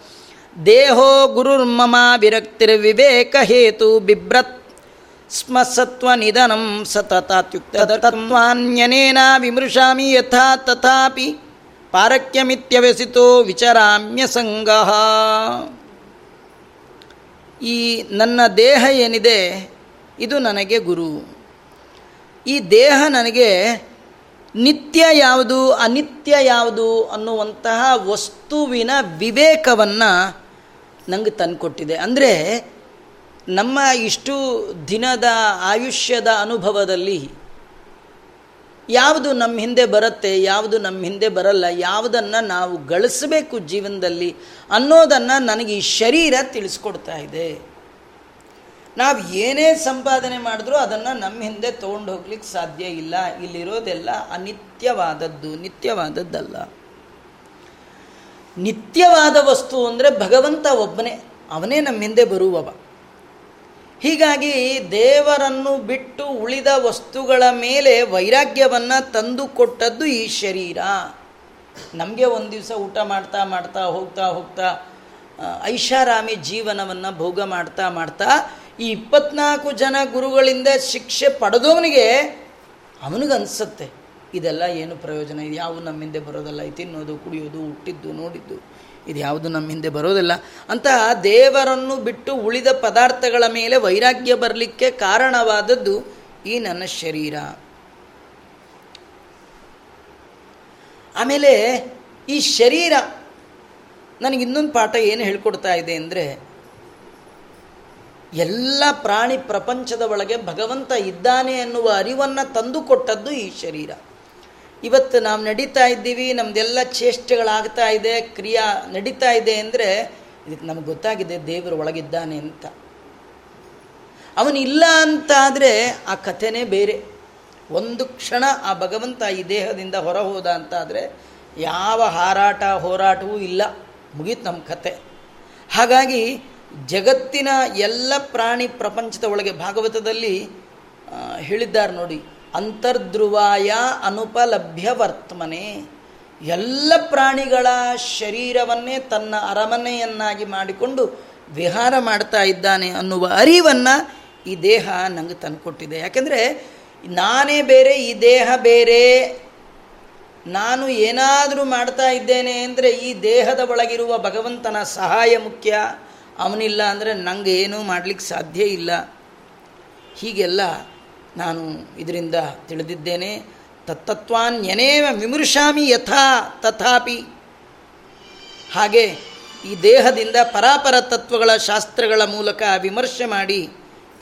ದೇಹೋ ಗುರುರ್ಮಮ ವಿರಕ್ತಿರ್ ವಿವೇಕ ಹೇತು ಬಿಭ್ರತ್ ಸ್ಮಸತ್ವ ನಿಧನಂ ಸತತಾತ್ಯುಕ್ತ ತತ್ವಾನ್ಯನೇನ ವಿಮೃಶಾಮಿ ಯಥಾ ತಥಾಪಿ ಪಾರಕ್ಯಮಿತ್ಯವ್ಯಸಿತೋ ವಿಚರಾಮ್ಯ ಸಂಗ. ಈ ನನ್ನ ದೇಹ ಏನಿದೆ? ಇದು ನನಗೆ ಗುರು. ಈ ದೇಹ ನನಗೆ ನಿತ್ಯ ಯಾವುದು, ಅನಿತ್ಯ ಯಾವುದು ಅನ್ನುವಂತಹ ವಸ್ತುವಿನ ವಿವೇಕವನ್ನು ನಂಗೆ ತಂದುಕೊಟ್ಟಿದೆ. ಅಂದರೆ ನಮ್ಮ ಇಷ್ಟು ದಿನದ ಆಯುಷ್ಯದ ಅನುಭವದಲ್ಲಿ ಯಾವುದು ನಮ್ಮ ಹಿಂದೆ ಬರುತ್ತೆ, ಯಾವುದು ನಮ್ಮ ಹಿಂದೆ ಬರಲ್ಲ, ಯಾವುದನ್ನು ನಾವು ಗಳಿಸಬೇಕು ಜೀವನದಲ್ಲಿ ಅನ್ನೋದನ್ನು ನನಗೆ ಈ ಶರೀರ ತಿಳಿಸ್ಕೊಡ್ತಾ ಇದೆ. ನಾವು ಏನೇ ಸಂಪಾದನೆ ಮಾಡಿದ್ರೂ ಅದನ್ನು ನಮ್ಮ ಹಿಂದೆ ತೊಗೊಂಡು ಹೋಗ್ಲಿಕ್ಕೆ ಸಾಧ್ಯ ಇಲ್ಲ. ಇಲ್ಲಿರೋದೆಲ್ಲ ಅನಿತ್ಯವಾದದ್ದು, ನಿತ್ಯವಾದದ್ದಲ್ಲ. ನಿತ್ಯವಾದ ವಸ್ತು ಅಂದರೆ ಭಗವಂತ ಒಬ್ಬನೇ, ಅವನೇ ನಮ್ಮ ಹಿಂದೆ ಬರುವವ. ಹೀಗಾಗಿ ದೇವರನ್ನು ಬಿಟ್ಟು ಉಳಿದ ವಸ್ತುಗಳ ಮೇಲೆ ವೈರಾಗ್ಯವನ್ನು ತಂದುಕೊಟ್ಟದ್ದು ಈ ಶರೀರ. ನಮಗೆ ಒಂದು ದಿವಸ ಊಟ ಮಾಡ್ತಾ ಮಾಡ್ತಾ ಹೋಗ್ತಾ ಹೋಗ್ತಾ ಐಷಾರಾಮಿ ಜೀವನವನ್ನು ಭೋಗ ಮಾಡ್ತಾ ಮಾಡ್ತಾ ಈ ಇಪ್ಪತ್ನಾಲ್ಕು ಜನ ಗುರುಗಳಿಂದ ಶಿಕ್ಷೆ ಪಡೆದವನಿಗೆ ಅವನಿಗನ್ಸುತ್ತೆ ಇದೆಲ್ಲ ಏನು ಪ್ರಯೋಜನ? ಇದು ಯಾವುದು ನಮ್ಮ ಹಿಂದೆ ಬರೋದಲ್ಲ? ಇದು ತಿನ್ನೋದು, ಕುಡಿಯೋದು, ಹುಟ್ಟಿದ್ದು, ನೋಡಿದ್ದು, ಇದು ಯಾವುದು ನಮ್ಮ ಹಿಂದೆ ಬರೋದಿಲ್ಲ. ಅಂತ ದೇವರನ್ನು ಬಿಟ್ಟು ಉಳಿದ ಪದಾರ್ಥಗಳ ಮೇಲೆ ವೈರಾಗ್ಯ ಬರಲಿಕ್ಕೆ ಕಾರಣವಾದದ್ದು ಈ ನನ್ನ ಶರೀರ. ಆಮೇಲೆ ಈ ಶರೀರ, ನನಗೆ ಇನ್ನೊಂದು ಪಾಠ ಏನು ಹೇಳ್ಕೊಡ್ತಾ ಇದೆ ಅಂದರೆ ಎಲ್ಲ ಪ್ರಾಣಿ ಪ್ರಪಂಚದ ಒಳಗೆ ಭಗವಂತ ಇದ್ದಾನೆ ಅನ್ನುವ ಅರಿವನ್ನು ತಂದುಕೊಟ್ಟದ್ದು ಈ ಶರೀರ. ಇವತ್ತು ನಾವು ನಡೀತಾ ಇದ್ದೀವಿ ನಮ್ಮದೆಲ್ಲ ಚೇಷ್ಟೆಗಳಾಗ್ತಾ ಇದೆ, ಕ್ರಿಯಾ ನಡೀತಾ ಇದೆ ಅಂದರೆ ಇದಕ್ಕೆ ನಮ್ಗೆ ಗೊತ್ತಾಗಿದೆ ದೇವರು ಒಳಗಿದ್ದಾನೆ ಅಂತ. ಅವನಿಲ್ಲ ಅಂತಾದರೆ ಆ ಕಥೆನೇ ಬೇರೆ. ಒಂದು ಕ್ಷಣ ಆ ಭಗವಂತ ಈ ದೇಹದಿಂದ ಹೊರ ಹೋದ ಅಂತಾದರೆ ಯಾವ ಹಾರಾಟ ಹೋರಾಟವೂ ಇಲ್ಲ. ಮುಗೀತು ನಮ್ಮ ಕತೆ. ಹಾಗಾಗಿ ಜಗತ್ತಿನ ಎಲ್ಲ ಪ್ರಾಣಿ ಪ್ರಪಂಚದ ಒಳಗೆ ಭಾಗವತದಲ್ಲಿ ಹೇಳಿದ್ದಾರೆ ನೋಡಿ. ಅಂತರ್ಧ್ರುವಾಯ ಅನುಪಲಭ್ಯ ವರ್ತಮನೆ. ಎಲ್ಲ ಪ್ರಾಣಿಗಳ ಶರೀರವನ್ನೇ ತನ್ನ ಅರಮನೆಯನ್ನಾಗಿ ಮಾಡಿಕೊಂಡು ವಿಹಾರ ಮಾಡ್ತಾ ಇದ್ದಾನೆ ಅನ್ನುವ ಅರಿವನ್ನು ಈ ದೇಹ ನನಗೆ ತಂದುಕೊಟ್ಟಿದೆ ಯಾಕೆಂದರೆ ನಾನೇ ಬೇರೆ, ಈ ದೇಹ ಬೇರೆ. ನಾನು ಏನಾದರೂ ಮಾಡ್ತಾ ಇದ್ದೇನೆ ಅಂದರೆ ಈ ದೇಹದ ಒಳಗಿರುವ ಭಗವಂತನ ಸಹಾಯ ಮುಖ್ಯ. ಅವನಿಲ್ಲ ಅಂದರೆ ನನಗೆ ಏನೂ ಮಾಡಲಿಕ್ಕೆ ಸಾಧ್ಯ ಇಲ್ಲ. ಹೀಗೆಲ್ಲ ನಾನು ಇದರಿಂದ ತಿಳಿದಿದ್ದೇನೆ. ತತ್ತತ್ವಾನ್ಯನೇವ ವಿಮೃಶಾಮಿ ಯಥಾ ತಥಾಪಿ. ಹಾಗೆ ಈ ದೇಹದಿಂದ ಪರಾಪರ ತತ್ವಗಳ ಶಾಸ್ತ್ರಗಳ ಮೂಲಕ ವಿಮರ್ಶೆ ಮಾಡಿ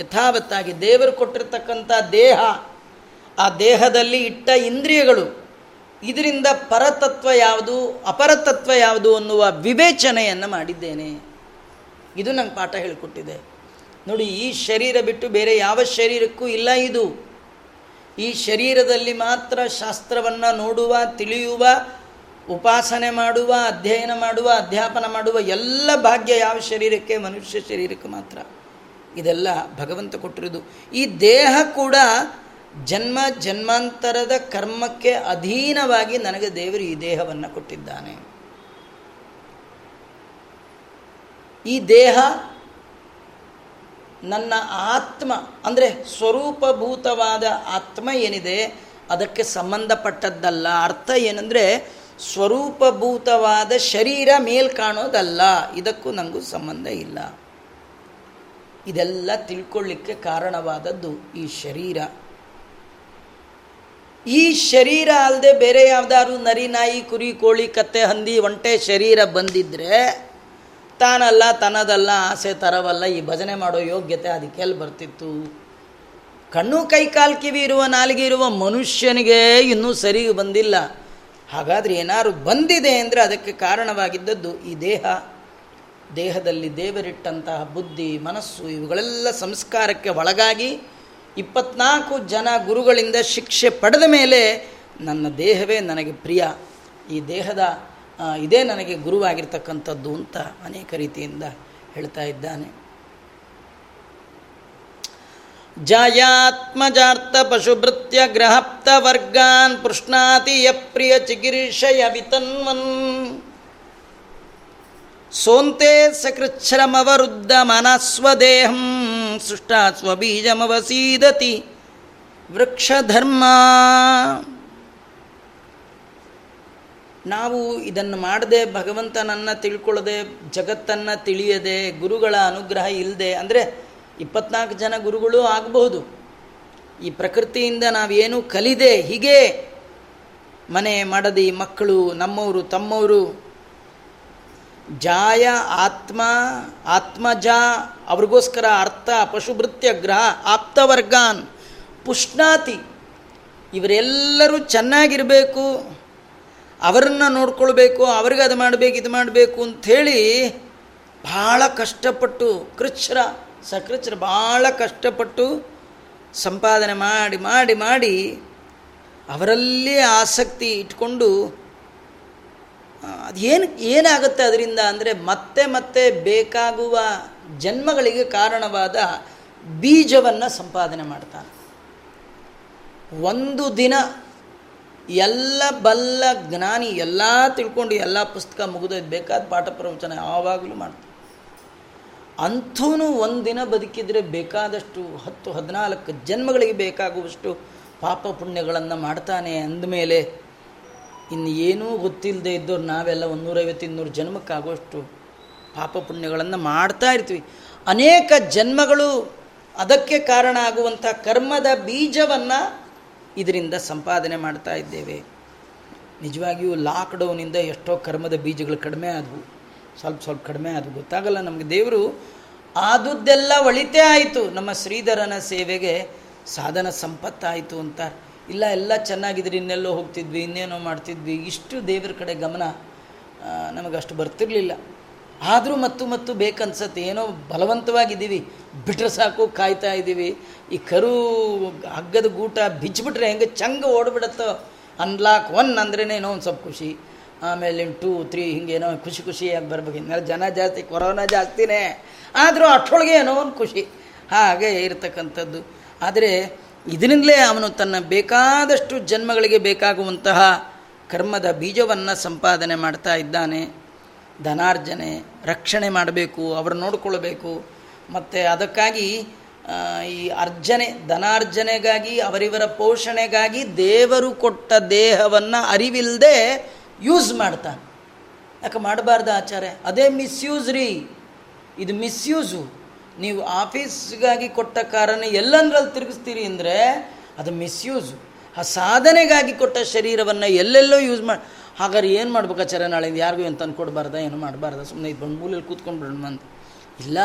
ಯಥಾವತ್ತಾಗಿ ದೇವರು ಕೊಟ್ಟಿರ್ತಕ್ಕಂಥ ದೇಹ, ಆ ದೇಹದಲ್ಲಿ ಇಟ್ಟ ಇಂದ್ರಿಯಗಳು, ಇದರಿಂದ ಪರತತ್ವ ಯಾವುದು, ಅಪರತತ್ವ ಯಾವುದು ಅನ್ನುವ ವಿವೇಚನೆಯನ್ನು ಮಾಡಿದ್ದೇನೆ. ಇದು ನಂಗೆ ಪಾಠ ಹೇಳಿಕೊಟ್ಟಿದೆ. ನೋಡಿ, ಈ ಶರೀರ ಬಿಟ್ಟು ಬೇರೆ ಯಾವ ಶರೀರಕ್ಕೂ ಇಲ್ಲ ಇದು. ಈ ಶರೀರದಲ್ಲಿ ಮಾತ್ರ ಶಾಸ್ತ್ರವನ್ನು ನೋಡುವ, ತಿಳಿಯುವ, ಉಪಾಸನೆ ಮಾಡುವ, ಅಧ್ಯಯನ ಮಾಡುವ, ಅಧ್ಯಾಪನ ಮಾಡುವ ಎಲ್ಲ ಭಾಗ್ಯ ಯಾವ ಶರೀರಕ್ಕೆ? ಮನುಷ್ಯ ಶರೀರಕ್ಕೆ ಮಾತ್ರ. ಇದೆಲ್ಲ ಭಗವಂತ ಕೊಟ್ಟಿರೋದು ಈ ದೇಹ ಕೂಡ ಜನ್ಮ, ಜನ್ಮಾಂತರದ ಕರ್ಮಕ್ಕೆ ಅಧೀನವಾಗಿ ನನಗೆ ದೇವರು ಈ ದೇಹವನ್ನು ಕೊಟ್ಟಿದ್ದಾನೆ. ಈ ದೇಹ ನನ್ನ ಆತ್ಮ, ಅಂದರೆ ಸ್ವರೂಪಭೂತವಾದ ಆತ್ಮ ಏನಿದೆ, ಅದಕ್ಕೆ ಸಂಬಂಧಪಟ್ಟದ್ದಲ್ಲ. ಅರ್ಥ ಏನಂದರೆ ಸ್ವರೂಪಭೂತವಾದ ಶರೀರ ಮೇಲ್ ಕಾಣೋದಲ್ಲ. ಇದಕ್ಕೂ ನನಗೂ ಸಂಬಂಧ ಇಲ್ಲ. ಇದೆಲ್ಲ ತಿಳ್ಕೊಳ್ಳಿಕ್ಕೆ ಕಾರಣವಾದದ್ದು ಈ ಶರೀರ. ಈ ಶರೀರ ಅಲ್ಲದೆ ಬೇರೆ ಯಾವುದಾದ್ರು ನರಿ ನಾಯಿ, ಕುರಿ, ಕೋಳಿ, ಕತ್ತೆ, ಹಂದಿ, ಒಂಟೆ ಶರೀರ ಬಂದಿದ್ರೆ ತಾನಲ್ಲ ತನ್ನದಲ್ಲ ಆಸೆ ತರವಲ್ಲ, ಈ ಭಜನೆ ಮಾಡೋ ಯೋಗ್ಯತೆ ಅದಕ್ಕೆ ಎಲ್ಲಿ ಬರ್ತಿತ್ತು? ಕಣ್ಣು ಕೈ ಕಾಲು ಕಿವಿ ಇರುವ ನಾಲಿಗೆ ಇರುವ ಮನುಷ್ಯನಿಗೆ ಇನ್ನೂ ಸರಿ ಬಂದಿಲ್ಲ. ಹಾಗಾದರೆ ಏನಾದ್ರು ಬಂದಿದೆ ಅಂದರೆ ಅದಕ್ಕೆ ಕಾರಣವಾಗಿದ್ದದ್ದು ಈ ದೇಹ. ದೇಹದಲ್ಲಿ ದೇವರಿಟ್ಟಂತಹ ಬುದ್ಧಿ, ಮನಸ್ಸು, ಇವುಗಳೆಲ್ಲ ಸಂಸ್ಕಾರಕ್ಕೆ ಒಳಗಾಗಿ ಇಪ್ಪತ್ನಾಲ್ಕು ಜನ ಗುರುಗಳಿಂದ ಶಿಕ್ಷೆ ಪಡೆದ ಮೇಲೆ ನನ್ನ ದೇಹವೇ ನನಗೆ ಪ್ರಿಯ. ಈ ದೇಹದ ಇದೇ ನನಗೆ ಗುರುವಾಗಿರ್ತಕ್ಕಂಥದ್ದು ಅಂತ ಅನೇಕ ರೀತಿಯಿಂದ ಹೇಳ್ತಾ ಇದ್ದಾನೆ. ಜಾಯಾತ್ಮಜಾರ್ಥ ಪಶುಭೃತ್ಯ ಗ್ರಹಪ್ತ ವರ್ಗಾನ್ ಪೃಷ್ಣಾತಿ ಪ್ರಿಯ ಚಿಕಿರ್ಷಯ ವಿತನ್ವನ್ ಸೋಂತೆ ಸಕೃಚ್ಛ್ರಮವರುದ್ಧ ಮನಸ್ವದೇಹಂ ಸೃಷ್ಟ ಸ್ವಬೀಜಮವಸೀದತಿ ವೃಕ್ಷಧರ್ಮ. ನಾವು ಇದನ್ನು ಮಾಡದೆ ಭಗವಂತನನ್ನು ತಿಳ್ಕೊಳ್ಳದೆ, ಜಗತ್ತನ್ನು ತಿಳಿಯದೆ, ಗುರುಗಳ ಅನುಗ್ರಹ ಇಲ್ಲದೆ ಅಂದರೆ ಇಪ್ಪತ್ನಾಲ್ಕು ಜನ ಗುರುಗಳು ಆಗಬಹುದು. ಈ ಪ್ರಕೃತಿಯಿಂದ ನಾವೇನು ಕಲಿದೆ, ಹೀಗೆ ಮನೆ ಮಡದಿ ಮಕ್ಕಳು, ನಮ್ಮವರು, ತಮ್ಮವರು, ಜಾಯ, ಆತ್ಮ, ಆತ್ಮಜ, ಅವ್ರಿಗೋಸ್ಕರ ಅರ್ಥ ಪಶುಭೃತ್ಯ ಗ್ರಹ, ಆಪ್ತವರ್ಗಾನ್, ಪುಷ್ಣಾತಿ, ಇವರೆಲ್ಲರೂ ಚೆನ್ನಾಗಿರಬೇಕು. ಅವರನ್ನು ನೋಡ್ಕೊಳ್ಬೇಕು, ಅವ್ರಿಗೆ ಅದು ಮಾಡಬೇಕು, ಇದು ಮಾಡಬೇಕು ಅಂಥೇಳಿ ಭಾಳ ಕಷ್ಟಪಟ್ಟು, ಕೃಚ್ಛ್ರ, ಸಕೃಚ್ಛ್ರ ಭಾಳ ಕಷ್ಟಪಟ್ಟು ಸಂಪಾದನೆ ಮಾಡಿ ಮಾಡಿ ಮಾಡಿ ಅವರಲ್ಲೇ ಆಸಕ್ತಿ ಇಟ್ಕೊಂಡು ಅದೇನು, ಏನಾಗುತ್ತೆ ಅದರಿಂದ ಅಂದರೆ ಮತ್ತೆ ಮತ್ತೆ ಬೇಕಾಗುವ ಜನ್ಮಗಳಿಗೆ ಕಾರಣವಾದ ಬೀಜವನ್ನು ಸಂಪಾದನೆ ಮಾಡ್ತಾನೆ ಒಂದು ದಿನ ಎಲ್ಲ ಬಲ್ಲ ಜ್ಞಾನಿ ಎಲ್ಲ ತಿಳ್ಕೊಂಡು ಎಲ್ಲ ಪುಸ್ತಕ ಮುಗಿದೋದು ಬೇಕಾದ ಪಾಠ ಪ್ರವಚನ ಯಾವಾಗಲೂ ಮಾಡ್ತಾರೆ. ಅಂಥೂ ಒಂದಿನ ಬದುಕಿದರೆ ಬೇಕಾದಷ್ಟು ಹತ್ತು ಹದಿನಾಲ್ಕು ಜನ್ಮಗಳಿಗೆ ಬೇಕಾಗುವಷ್ಟು ಪಾಪ ಪುಣ್ಯಗಳನ್ನು ಮಾಡ್ತಾನೆ ಅಂದಮೇಲೆ ಇನ್ನು ಏನೂ ಗೊತ್ತಿಲ್ಲದೆ ಇದ್ದವ್ರು ನಾವೆಲ್ಲ ಒಂದೂರೈವತ್ತು ಇನ್ನೂರು ಜನ್ಮಕ್ಕಾಗುವಷ್ಟು ಪಾಪ ಪುಣ್ಯಗಳನ್ನು ಮಾಡ್ತಾ ಇರ್ತೀವಿ. ಅನೇಕ ಜನ್ಮಗಳು ಅದಕ್ಕೆ ಕಾರಣ ಆಗುವಂಥ ಕರ್ಮದ ಬೀಜವನ್ನು ಇದರಿಂದ ಸಂಪಾದನೆ ಮಾಡ್ತಾ ಇದ್ದೇವೆ. ನಿಜವಾಗಿಯೂ ಲಾಕ್ಡೌನಿಂದ ಎಷ್ಟೋ ಕರ್ಮದ ಬೀಜಗಳು ಕಡಿಮೆ ಆದವು. ಸ್ವಲ್ಪ ಸ್ವಲ್ಪ ಕಡಿಮೆ ಆದವು. ಗೊತ್ತಾಗಲ್ಲ ನಮಗೆ. ದೇವರು ಆದುದೆಲ್ಲ ಒಳಿತೇ ಆಯಿತು. ನಮ್ಮ ಶ್ರೀಧರನ ಸೇವೆಗೆ ಸಾಧನ ಸಂಪತ್ತಾಯಿತು ಅಂತ ಇಲ್ಲ, ಎಲ್ಲ ಚೆನ್ನಾಗಿದ್ರೆ ಇನ್ನೆಲ್ಲೋ ಹೋಗ್ತಿದ್ವಿ, ಇನ್ನೇನೋ ಮಾಡ್ತಿದ್ವಿ. ಇಷ್ಟು ದೇವರ ಕಡೆ ಗಮನ ನಮಗಷ್ಟು ಬರ್ತಿರಲಿಲ್ಲ. ಆದರೂ ಮತ್ತು ಮತ್ತು ಬೇಕನ್ಸತ್ತೆ. ಏನೋ ಬಲವಂತವಾಗಿದ್ದೀವಿ. ಬಿಟ್ರೆ ಸಾಕು, ಕಾಯ್ತಾ ಇದ್ದೀವಿ. ಈ ಕರು ಹಗ್ಗದ ಗೂಟ ಬಿಚ್ಚಿಬಿಟ್ರೆ ಹೆಂಗೆ ಚಂಗ ಓಡ್ಬಿಡತ್ತೋ. ಅನ್ಲಾಕ್ ಒನ್ ಅಂದ್ರೇನೇನೋ ಒಂದು ಸ್ವಲ್ಪ ಖುಷಿ. ಆಮೇಲೆ ಟೂ ತ್ರೀ ಹಿಂಗೇನೋ ಖುಷಿ ಖುಷಿಯಾಗಿ ಬರ್ಬೇಕು. ಇನ್ಮೇಲೆ ಜನ ಜಾಸ್ತಿ, ಕೊರೋನಾ ಜಾಸ್ತಿನೇ. ಆದರೂ ಅಷ್ಟೊಳಗೆ ಏನೋ ಒಂದು ಖುಷಿ. ಹಾಗೆ ಇರತಕ್ಕಂಥದ್ದು. ಆದರೆ ಇದರಿಂದಲೇ ಅವನು ತನ್ನ ಬೇಕಾದಷ್ಟು ಜನ್ಮಗಳಿಗೆ ಬೇಕಾಗುವಂತಹ ಕರ್ಮದ ಬೀಜವನ್ನು ಸಂಪಾದನೆ ಮಾಡ್ತಾ ಇದ್ದಾನೆ. ಧನಾರ್ಜನೆ, ರಕ್ಷಣೆ ಮಾಡಬೇಕು ಅವರು ನೋಡಿಕೊಳ್ಬೇಕು. ಮತ್ತು ಅದಕ್ಕಾಗಿ ಈ ಅರ್ಜನೆ, ಧನಾರ್ಜನೆಗಾಗಿ, ಅವರಿವರ ಪೋಷಣೆಗಾಗಿ ದೇವರು ಕೊಟ್ಟ ದೇಹವನ್ನು ಅರಿವಿಲ್ಲದೆ ಯೂಸ್ ಮಾಡ್ತಾನೆ. ಯಾಕೆ ಮಾಡಬಾರ್ದು ಆಚಾರ್ಯ? ಅದೇ ಮಿಸ್ಯೂಸ್ ರೀ. ಇದು ಮಿಸ್ಯೂಸು. ನೀವು ಆಫೀಸ್ಗಾಗಿ ಕೊಟ್ಟ ಕಾರನ್ನು ಎಲ್ಲಂದ್ರಲ್ಲಿ ತಿರುಗಿಸ್ತೀರಿ ಅಂದರೆ ಅದು ಮಿಸ್ಯೂಸು. ಆ ಸಾಧನೆಗಾಗಿ ಕೊಟ್ಟ ಶರೀರವನ್ನು ಎಲ್ಲೆಲ್ಲೋ ಯೂಸ್ ಮಾಡಿ ಹಾಗಾದ್ರೆ ಏನು ಮಾಡ್ಬೇಕಾಚಾರ ನಾಳೆಯಿಂದ ಯಾರಿಗೂ ಏನು ತಂದು ಕೊಡಬಾರ್ದ, ಏನು ಮಾಡಬಾರ್ದ? ಸುಮ್ಮನೆ ಇದು ಬಂದು ಮೂಲೆಯಲ್ಲಿ ಕೂತ್ಕೊಂಡು ಅಂತ. ಇಲ್ಲ.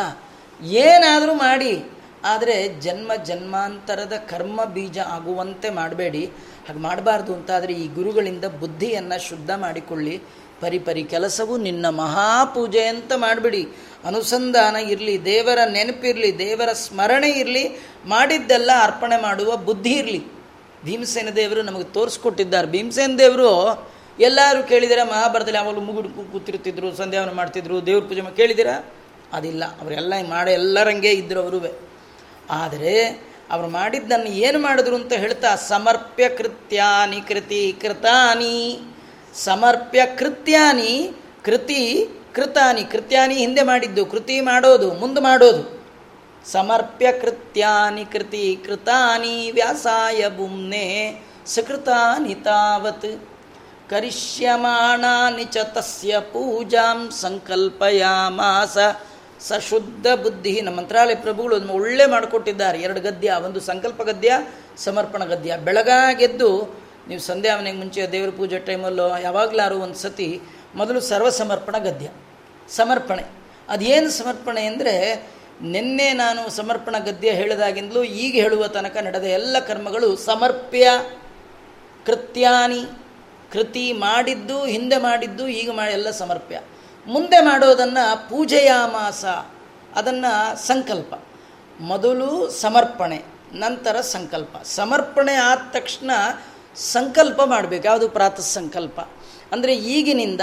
ಏನಾದರೂ ಮಾಡಿ. ಆದರೆ ಜನ್ಮ ಜನ್ಮಾಂತರದ ಕರ್ಮ ಬೀಜ ಆಗುವಂತೆ ಮಾಡಬೇಡಿ. ಹಾಗೆ ಮಾಡಬಾರ್ದು ಅಂತಾದರೆ ಈ ಗುರುಗಳಿಂದ ಬುದ್ಧಿಯನ್ನು ಶುದ್ಧ ಮಾಡಿಕೊಳ್ಳಿ. ಪರಿಪರಿ ಕೆಲಸವು ನಿನ್ನ ಮಹಾಪೂಜೆ ಅಂತ ಮಾಡಿಬಿಡಿ. ಅನುಸಂಧಾನ ಇರಲಿ, ದೇವರ ನೆನಪಿರಲಿ, ದೇವರ ಸ್ಮರಣೆ ಇರಲಿ, ಮಾಡಿದ್ದೆಲ್ಲ ಅರ್ಪಣೆ ಮಾಡುವ ಬುದ್ಧಿ ಇರಲಿ. ಭೀಮಸೇನ ದೇವರು ನಮಗೆ ತೋರಿಸ್ಕೊಟ್ಟಿದ್ದಾರೆ. ಭೀಮಸೇನ ದೇವರು ಎಲ್ಲರೂ ಕೇಳಿದಿರ, ಮಹಾಭಾರತದಲ್ಲಿ ಯಾವಾಗಲೂ ಮುಗುಡು ಕೂತಿರ್ತಿದ್ರು ಸಂಧ್ಯಾವನ ಮಾಡ್ತಿದ್ರು, ದೇವ್ರ ಪೂಜೆ ಕೇಳಿದಿರ? ಅದಿಲ್ಲ. ಅವರೆಲ್ಲ ಮಾಡಿ ಎಲ್ಲರಂಗೆ ಇದ್ದರು ಅವರು ಆದರೆ ಅವರು ಮಾಡಿದ್ದನ್ನು ಏನು ಮಾಡಿದ್ರು ಅಂತ ಹೇಳ್ತಾ, ಸಮರ್ಪ್ಯ ಕೃತ್ಯಾನಿ ಕೃತಿ ಕೃತಾನಿ. ಸಮರ್ಪ್ಯ ಕೃತ್ಯಾನಿ ಕೃತಿ ಕೃತಾನಿ. ಕೃತ್ಯಾನಿ ಹಿಂದೆ ಮಾಡಿದ್ದು, ಕೃತಿ ಮಾಡೋದು, ಮುಂದೆ ಮಾಡೋದು. ಸಮರ್ಪ್ಯ ಕೃತ್ಯಾನಿ ಕೃತಿ ಕೃತಾನಿ ವ್ಯಾಸಾಯ ಬುಮ್ನೆ ಸಕೃತಾನಿ ತಾವತ್. ಕರಿಷ್ಯಮಾಣಾನಿ ಚ ತಸ್ಯ ಪೂಜಾಂ ಸಂಕಲ್ಪಯಾಮಾಸ. ಶುದ್ಧ ಬುದ್ಧಿ ನಮ್ಮ ಮಂತ್ರಾಲಯ ಪ್ರಭುಗಳು ಅದನ್ನು ಒಳ್ಳೆ ಮಾಡಿಕೊಟ್ಟಿದ್ದಾರೆ. ಎರಡು ಗದ್ಯ, ಒಂದು ಸಂಕಲ್ಪ ಗದ್ಯ, ಸಮರ್ಪಣ ಗದ್ಯ. ಬೆಳಗಾಗೆದ್ದು ನೀವು ಸಂಧ್ಯಾವನೆಗೆ ಮುಂಚೆ ದೇವರ ಪೂಜೆ ಟೈಮಲ್ಲೋ, ಯಾವಾಗಲಾರು ಒಂದು ಸತಿ ಮೊದಲು ಸರ್ವಸಮರ್ಪಣ ಗದ್ಯ, ಸಮರ್ಪಣೆ. ಅದೇನು ಸಮರ್ಪಣೆ ಅಂದರೆ ನಿನ್ನೆ ನಾನು ಸಮರ್ಪಣ ಗದ್ಯ ಹೇಳಿದಾಗಿಂದಲೂ ಈಗ ಹೇಳುವ ತನಕ ನಡೆದ ಎಲ್ಲ ಕರ್ಮಗಳು ಸಮರ್ಪ್ಯ, ಕೃತ್ಯಾನಿ ಕೃತಿ ಮಾಡಿದ್ದು, ಹಿಂದೆ ಮಾಡಿದ್ದು, ಈಗ ಮಾಡಿ ಎಲ್ಲ ಸಮರ್ಪ್ಯ. ಮುಂದೆ ಮಾಡೋದನ್ನು ಪೂಜೆಯಾಮಾಸ. ಅದನ್ನು ಸಂಕಲ್ಪ. ಮೊದಲು ಸಮರ್ಪಣೆ, ನಂತರ ಸಂಕಲ್ಪ. ಸಮರ್ಪಣೆ ಆದ ತಕ್ಷಣ ಸಂಕಲ್ಪ ಮಾಡಬೇಕು. ಯಾವುದು ಪ್ರಾತಃ ಸಂಕಲ್ಪ? ಅಂದರೆ ಈಗಿನಿಂದ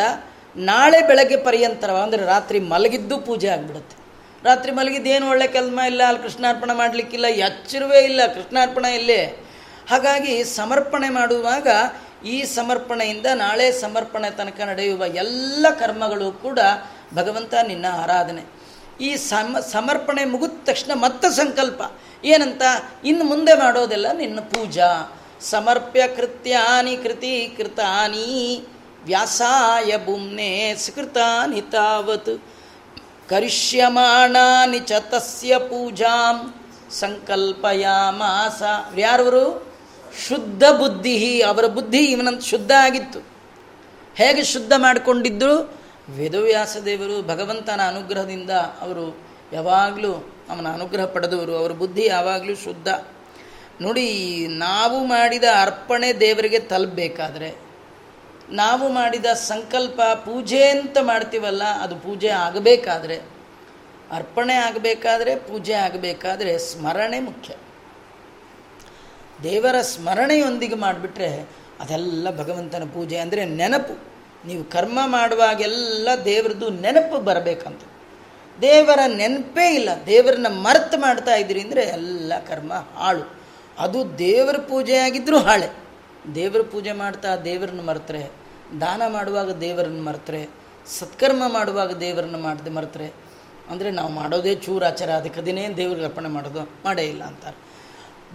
ನಾಳೆ ಬೆಳಗ್ಗೆ ಪರ್ಯಂತರ, ಅಂದರೆ ರಾತ್ರಿ ಮಲಗಿದ್ದು ಪೂಜೆ ಆಗಿಬಿಡುತ್ತೆ. ರಾತ್ರಿ ಮಲಗಿದ್ದು ಏನು ಒಳ್ಳೆ ಕೆಲಸ ಇಲ್ಲ, ಅಲ್ಲಿ ಕೃಷ್ಣಾರ್ಪಣೆ ಮಾಡಲಿಕ್ಕಿಲ್ಲ, ಎಚ್ಚರವೇ ಇಲ್ಲ, ಕೃಷ್ಣಾರ್ಪಣೆ ಇಲ್ಲೇ. ಹಾಗಾಗಿ ಸಮರ್ಪಣೆ ಮಾಡುವಾಗ ಈ ಸಮರ್ಪಣೆಯಿಂದ ನಾಳೆ ಸಮರ್ಪಣೆ ತನಕ ನಡೆಯುವ ಎಲ್ಲ ಕರ್ಮಗಳು ಕೂಡ ಭಗವಂತ ನಿನ್ನ ಆರಾಧನೆ. ಈ ಸಮ, ಸಮರ್ಪಣೆ ಮುಗಿದ ತಕ್ಷಣ ಮತ್ತೆ ಸಂಕಲ್ಪ. ಏನಂತ? ಇನ್ನು ಮುಂದೆ ಮಾಡೋದೆಲ್ಲ ನಿನ್ನ ಪೂಜಾ. ಸಮರ್ಪ್ಯ ಕೃತ್ಯಾನಿ ಕೃತಿ ಕೃತಾನಿ ವ್ಯಾಸಾಯ ಭೂಮ್ನೆ ಸುಕೃತಾನಿ ತಾವತ್. ಕರಿಷ್ಯಮಾಣಾನಿ ಚ ತಸ್ಯ ಪೂಜಾಂ ಸಂಕಲ್ಪಯಾಮಾಸ. ಯಾರವರು? ಶುದ್ಧ ಬುದ್ಧಿ ಅವರ ಬುದ್ಧಿ ಇವನಂತ ಶುದ್ಧ ಆಗಿತ್ತು. ಹೇಗೆ ಶುದ್ಧ ಮಾಡಿಕೊಂಡಿದ್ದರು ವೇದವ್ಯಾಸ ದೇವರು ಭಗವಂತನ ಅನುಗ್ರಹದಿಂದ ಅವರು ಯಾವಾಗಲೂ ಅವನ ಅನುಗ್ರಹ ಪಡೆದವರು, ಅವರ ಬುದ್ಧಿ ಯಾವಾಗಲೂ ಶುದ್ಧ. ನೋಡಿ, ನಾವು ಮಾಡಿದ ಅರ್ಪಣೆ ದೇವರಿಗೆ ತಲುಪಬೇಕಾದ್ರೆ, ನಾವು ಮಾಡಿದ ಸಂಕಲ್ಪ ಪೂಜೆ ಅಂತ ಮಾಡ್ತೀವಲ್ಲ, ಅದು ಪೂಜೆ ಆಗಬೇಕಾದ್ರೆ, ಅರ್ಪಣೆ ಆಗಬೇಕಾದ್ರೆ, ಪೂಜೆ ಆಗಬೇಕಾದ್ರೆ ಸ್ಮರಣೆ ಮುಖ್ಯ. ದೇವರ ಸ್ಮರಣೆಯೊಂದಿಗೆ ಮಾಡಿಬಿಟ್ರೆ ಅದೆಲ್ಲ ಭಗವಂತನ ಪೂಜೆ ಅಂದರೆ ನೆನಪು. ನೀವು ಕರ್ಮ ಮಾಡುವಾಗೆಲ್ಲ ದೇವರದ್ದು ನೆನಪು ಬರಬೇಕಂತ. ದೇವರ ನೆನಪೇ ಇಲ್ಲ. ದೇವರನ್ನ ಮರ್ತು ಮಾಡ್ತಾ ಇದ್ದೀರಿ ಅಂದರೆ ಎಲ್ಲ ಕರ್ಮ ಹಾಳು. ಅದು ದೇವರ ಪೂಜೆ ಆಗಿದ್ದರೂ ಹಾಳೆ. ದೇವರ ಪೂಜೆ ಮಾಡ್ತಾ ದೇವರನ್ನು ಮರೆತರೆ, ದಾನ ಮಾಡುವಾಗ ದೇವರನ್ನು ಮರೆತರೆ, ಸತ್ಕರ್ಮ ಮಾಡುವಾಗ ದೇವರನ್ನು ಮಾಡದೆ ಮರೆತರೆ, ಅಂದರೆ ನಾವು ಮಾಡೋದೇ ಚೂರಾಚಾರ, ಅದಕ್ಕೆ ದಿನೇ ದೇವ್ರಿಗೆ ಅರ್ಪಣೆ ಮಾಡೋದು? ಮಾಡೇ ಇಲ್ಲ ಅಂತಾರೆ.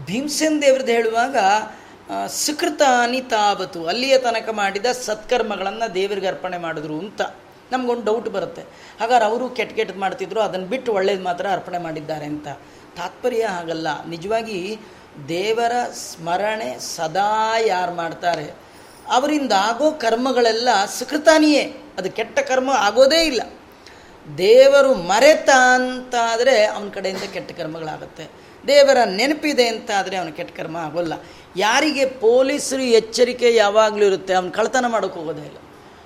ಭೀಮಸೇನ್ ದೇವ್ರದ್ದು ಹೇಳುವಾಗ ಸುಕೃತಾನಿ ತಾವತು, ಅಲ್ಲಿಯ ತನಕ ಮಾಡಿದ ಸತ್ಕರ್ಮಗಳನ್ನು ದೇವರಿಗೆ ಅರ್ಪಣೆ ಮಾಡಿದ್ರು ಅಂತ ನಮಗೊಂದು ಡೌಟ್ ಬರುತ್ತೆ. ಹಾಗಾದ್ರೆ ಅವರು ಕೆಟ್ಟ ಕೆಟ್ಟದ್ದು ಮಾಡ್ತಿದ್ರು, ಅದನ್ನು ಬಿಟ್ಟು ಒಳ್ಳೇದು ಮಾತ್ರ ಅರ್ಪಣೆ ಮಾಡಿದ್ದಾರೆ ಅಂತ. ತಾತ್ಪರ್ಯ ಹಾಗಲ್ಲ. ನಿಜವಾಗಿ ದೇವರ ಸ್ಮರಣೆ ಸದಾ ಯಾರು ಮಾಡ್ತಾರೆ? ಅವರಿಂದ ಆಗೋ ಕರ್ಮಗಳೆಲ್ಲ ಸುಕೃತಾನಿಯೇ. ಅದು ಕೆಟ್ಟ ಕರ್ಮ ಆಗೋದೇ ಇಲ್ಲ. ದೇವರು ಮರೆತ ಅಂತಾದರೆ ಅವನ ಕಡೆಯಿಂದ ಕೆಟ್ಟ ಕರ್ಮಗಳಾಗುತ್ತೆ. ದೇವರ ನೆನಪಿದೆ ಅಂತ ಆದರೆ ಅವನು ಕೆಟ್ಟ ಕರ್ಮ ಆಗೋಲ್ಲ. ಯಾರಿಗೆ ಪೊಲೀಸರು ಎಚ್ಚರಿಕೆ ಯಾವಾಗಲೂ ಇರುತ್ತೆ, ಅವ್ನು ಕಳ್ತನ ಮಾಡೋಕೆ ಹೋಗೋದೇ ಇಲ್ಲ.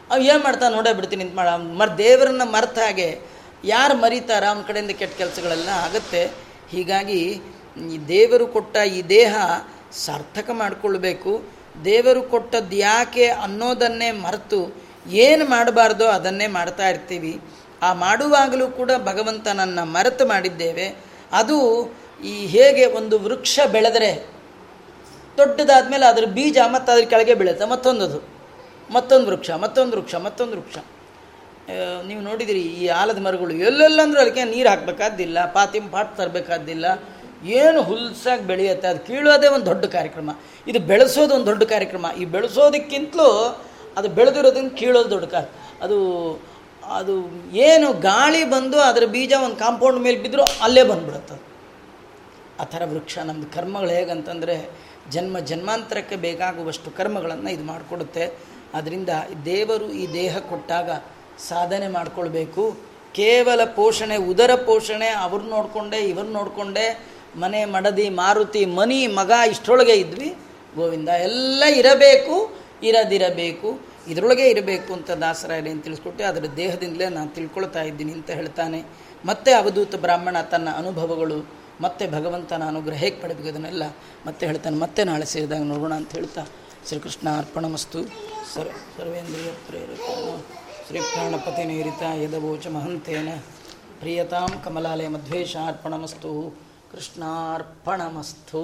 ಅವ್ನು ಏನು ಮಾಡ್ತಾನೆ, ನೋಡೇ ಬಿಡ್ತೀನಿ ಅಂತ ಮಾಡ. ಮರ್, ದೇವರನ್ನ ಮರೆತ ಹಾಗೆ ಯಾರು ಮರೀತಾರ ಅವನ ಕಡೆಯಿಂದ ಕೆಟ್ಟ ಕೆಲಸಗಳೆಲ್ಲ ಆಗುತ್ತೆ. ಹೀಗಾಗಿ ಈ ದೇವರು ಕೊಟ್ಟ ಈ ದೇಹ ಸಾರ್ಥಕ ಮಾಡಿಕೊಳ್ಬೇಕು. ದೇವರು ಕೊಟ್ಟದ್ದು ಯಾಕೆ ಅನ್ನೋದನ್ನೇ ಮರೆತು ಏನು ಮಾಡಬಾರ್ದೋ ಅದನ್ನೇ ಮಾಡ್ತಾ ಇರ್ತೀವಿ. ಆ ಮಾಡುವಾಗಲೂ ಕೂಡ ಭಗವಂತನನ್ನು ಮರೆತು ಮಾಡಿದ್ದೇವೆ. ಅದು ಈ ಹೇಗೆ ಒಂದು ವೃಕ್ಷ ಬೆಳೆದರೆ ದೊಡ್ಡದಾದ ಮೇಲೆ ಅದರ ಬೀಜ ಮತ್ತು ಅದ್ರ ಕೆಳಗೆ ಬೀಳುತ್ತೆ. ಮತ್ತೊಂದದು. ಮತ್ತೊಂದು ವೃಕ್ಷ ಮತ್ತೊಂದು ವೃಕ್ಷ ಮತ್ತೊಂದು ವೃಕ್ಷ. ನೀವು ನೋಡಿದಿರಿ, ಈ ಆಲದ ಮರಗಳು ಎಲ್ಲೆಲ್ಲಂದ್ರೂ ಅದಕ್ಕೆ ನೀರು ಹಾಕಬೇಕಾದ್ದಿಲ್ಲ ಪಾತಿಮ್ ಪಾಟ್ ತರಬೇಕಾದ್ದಿಲ್ಲ. ಏನು ಹುಲ್ಸಾಗಿ ಬೆಳೆಯುತ್ತೆ, ಅದು ಕೀಳೋದೇ ಒಂದು ದೊಡ್ಡ ಕಾರ್ಯಕ್ರಮ. ಇದು ಬೆಳೆಸೋದು ಒಂದು ದೊಡ್ಡ ಕಾರ್ಯಕ್ರಮ. ಈ ಬೆಳೆಸೋದಕ್ಕಿಂತಲೂ ಅದು ಬೆಳೆದಿರೋದನ್ನು ಕೀಳೋದು ದೊಡ್ಡ ಕಾರ್ಯ ಅದು ಅದು ಏನು ಗಾಳಿ ಬಂದು ಅದರ ಬೀಜ ಒಂದು ಕಾಂಪೌಂಡ್ ಮೇಲೆ ಬಿದ್ದರೂ ಅಲ್ಲೇ ಬಂದುಬಿಡುತ್ತೆ. ಆ ಥರ ವೃಕ್ಷ. ನಮ್ಮದು ಕರ್ಮಗಳು ಹೇಗಂತಂದರೆ ಜನ್ಮ ಜನ್ಮಾಂತರಕ್ಕೆ ಬೇಕಾಗುವಷ್ಟು ಕರ್ಮಗಳನ್ನು ಇದು ಮಾಡಿಕೊಡುತ್ತೆ. ಅದರಿಂದ ದೇವರು ಈ ದೇಹ ಕೊಟ್ಟಾಗ ಸಾಧನೆ ಮಾಡಿಕೊಳ್ಬೇಕು. ಕೇವಲ ಪೋಷಣೆ, ಉದರ ಪೋಷಣೆ, ಅವ್ರು ನೋಡಿಕೊಂಡೆ, ಇವ್ರು ನೋಡಿಕೊಂಡೆ, ಮನೆ ಮಡದಿ, ಮಾರುತಿ, ಮನಿ, ಮಗ ಇಷ್ಟರೊಳಗೆ ಇದ್ವಿ. ಗೋವಿಂದ, ಎಲ್ಲ ಇರಬೇಕು, ಇರದಿರಬೇಕು. ಇದರೊಳಗೆ ಇರಬೇಕು ಅಂತ ದಾಸರಾಯರು ಏನು ತಿಳಿಸ್ಕೊಟ್ಟೆ. ಅದರ ದೇಹದಿಂದಲೇ ನಾನು ತಿಳ್ಕೊಳ್ತಾ ಇದ್ದೀನಿ ಅಂತ ಹೇಳ್ತಾನೆ. ಮತ್ತೆ ಅವಧೂತ ಬ್ರಾಹ್ಮಣ ತನ್ನ ಅನುಭವಗಳು ಮತ್ತೆ ಭಗವಂತನ ಅನುಗ್ರಹ ಹೇಗೆ ಪಡಬೇಕು ಅದನ್ನೆಲ್ಲ ಮತ್ತೆ ಹೇಳ್ತಾನೆ, ಮತ್ತೆ ನಾಳೆ ಸೇರಿದಾಗ ನೋಡೋಣ ಅಂತ ಹೇಳ್ತಾ ಶ್ರೀಕೃಷ್ಣ ಅರ್ಪಣಮಸ್ತು. ಸರ್, ಸರ್ವೇಂದ್ರಿಯ ಶ್ರೀ ಪ್ರಾಣಪತಿ ನೀರಿತ ಯದವೋಚ ಮಹಂತೇನ. ಪ್ರಿಯತಾಂ ಕಮಲಾಲಯ ಮಧ್ವೇಶ ಅರ್ಪಣಮಸ್ತು. ಕೃಷ್ಣಾರ್ಪಣಮಸ್ತು.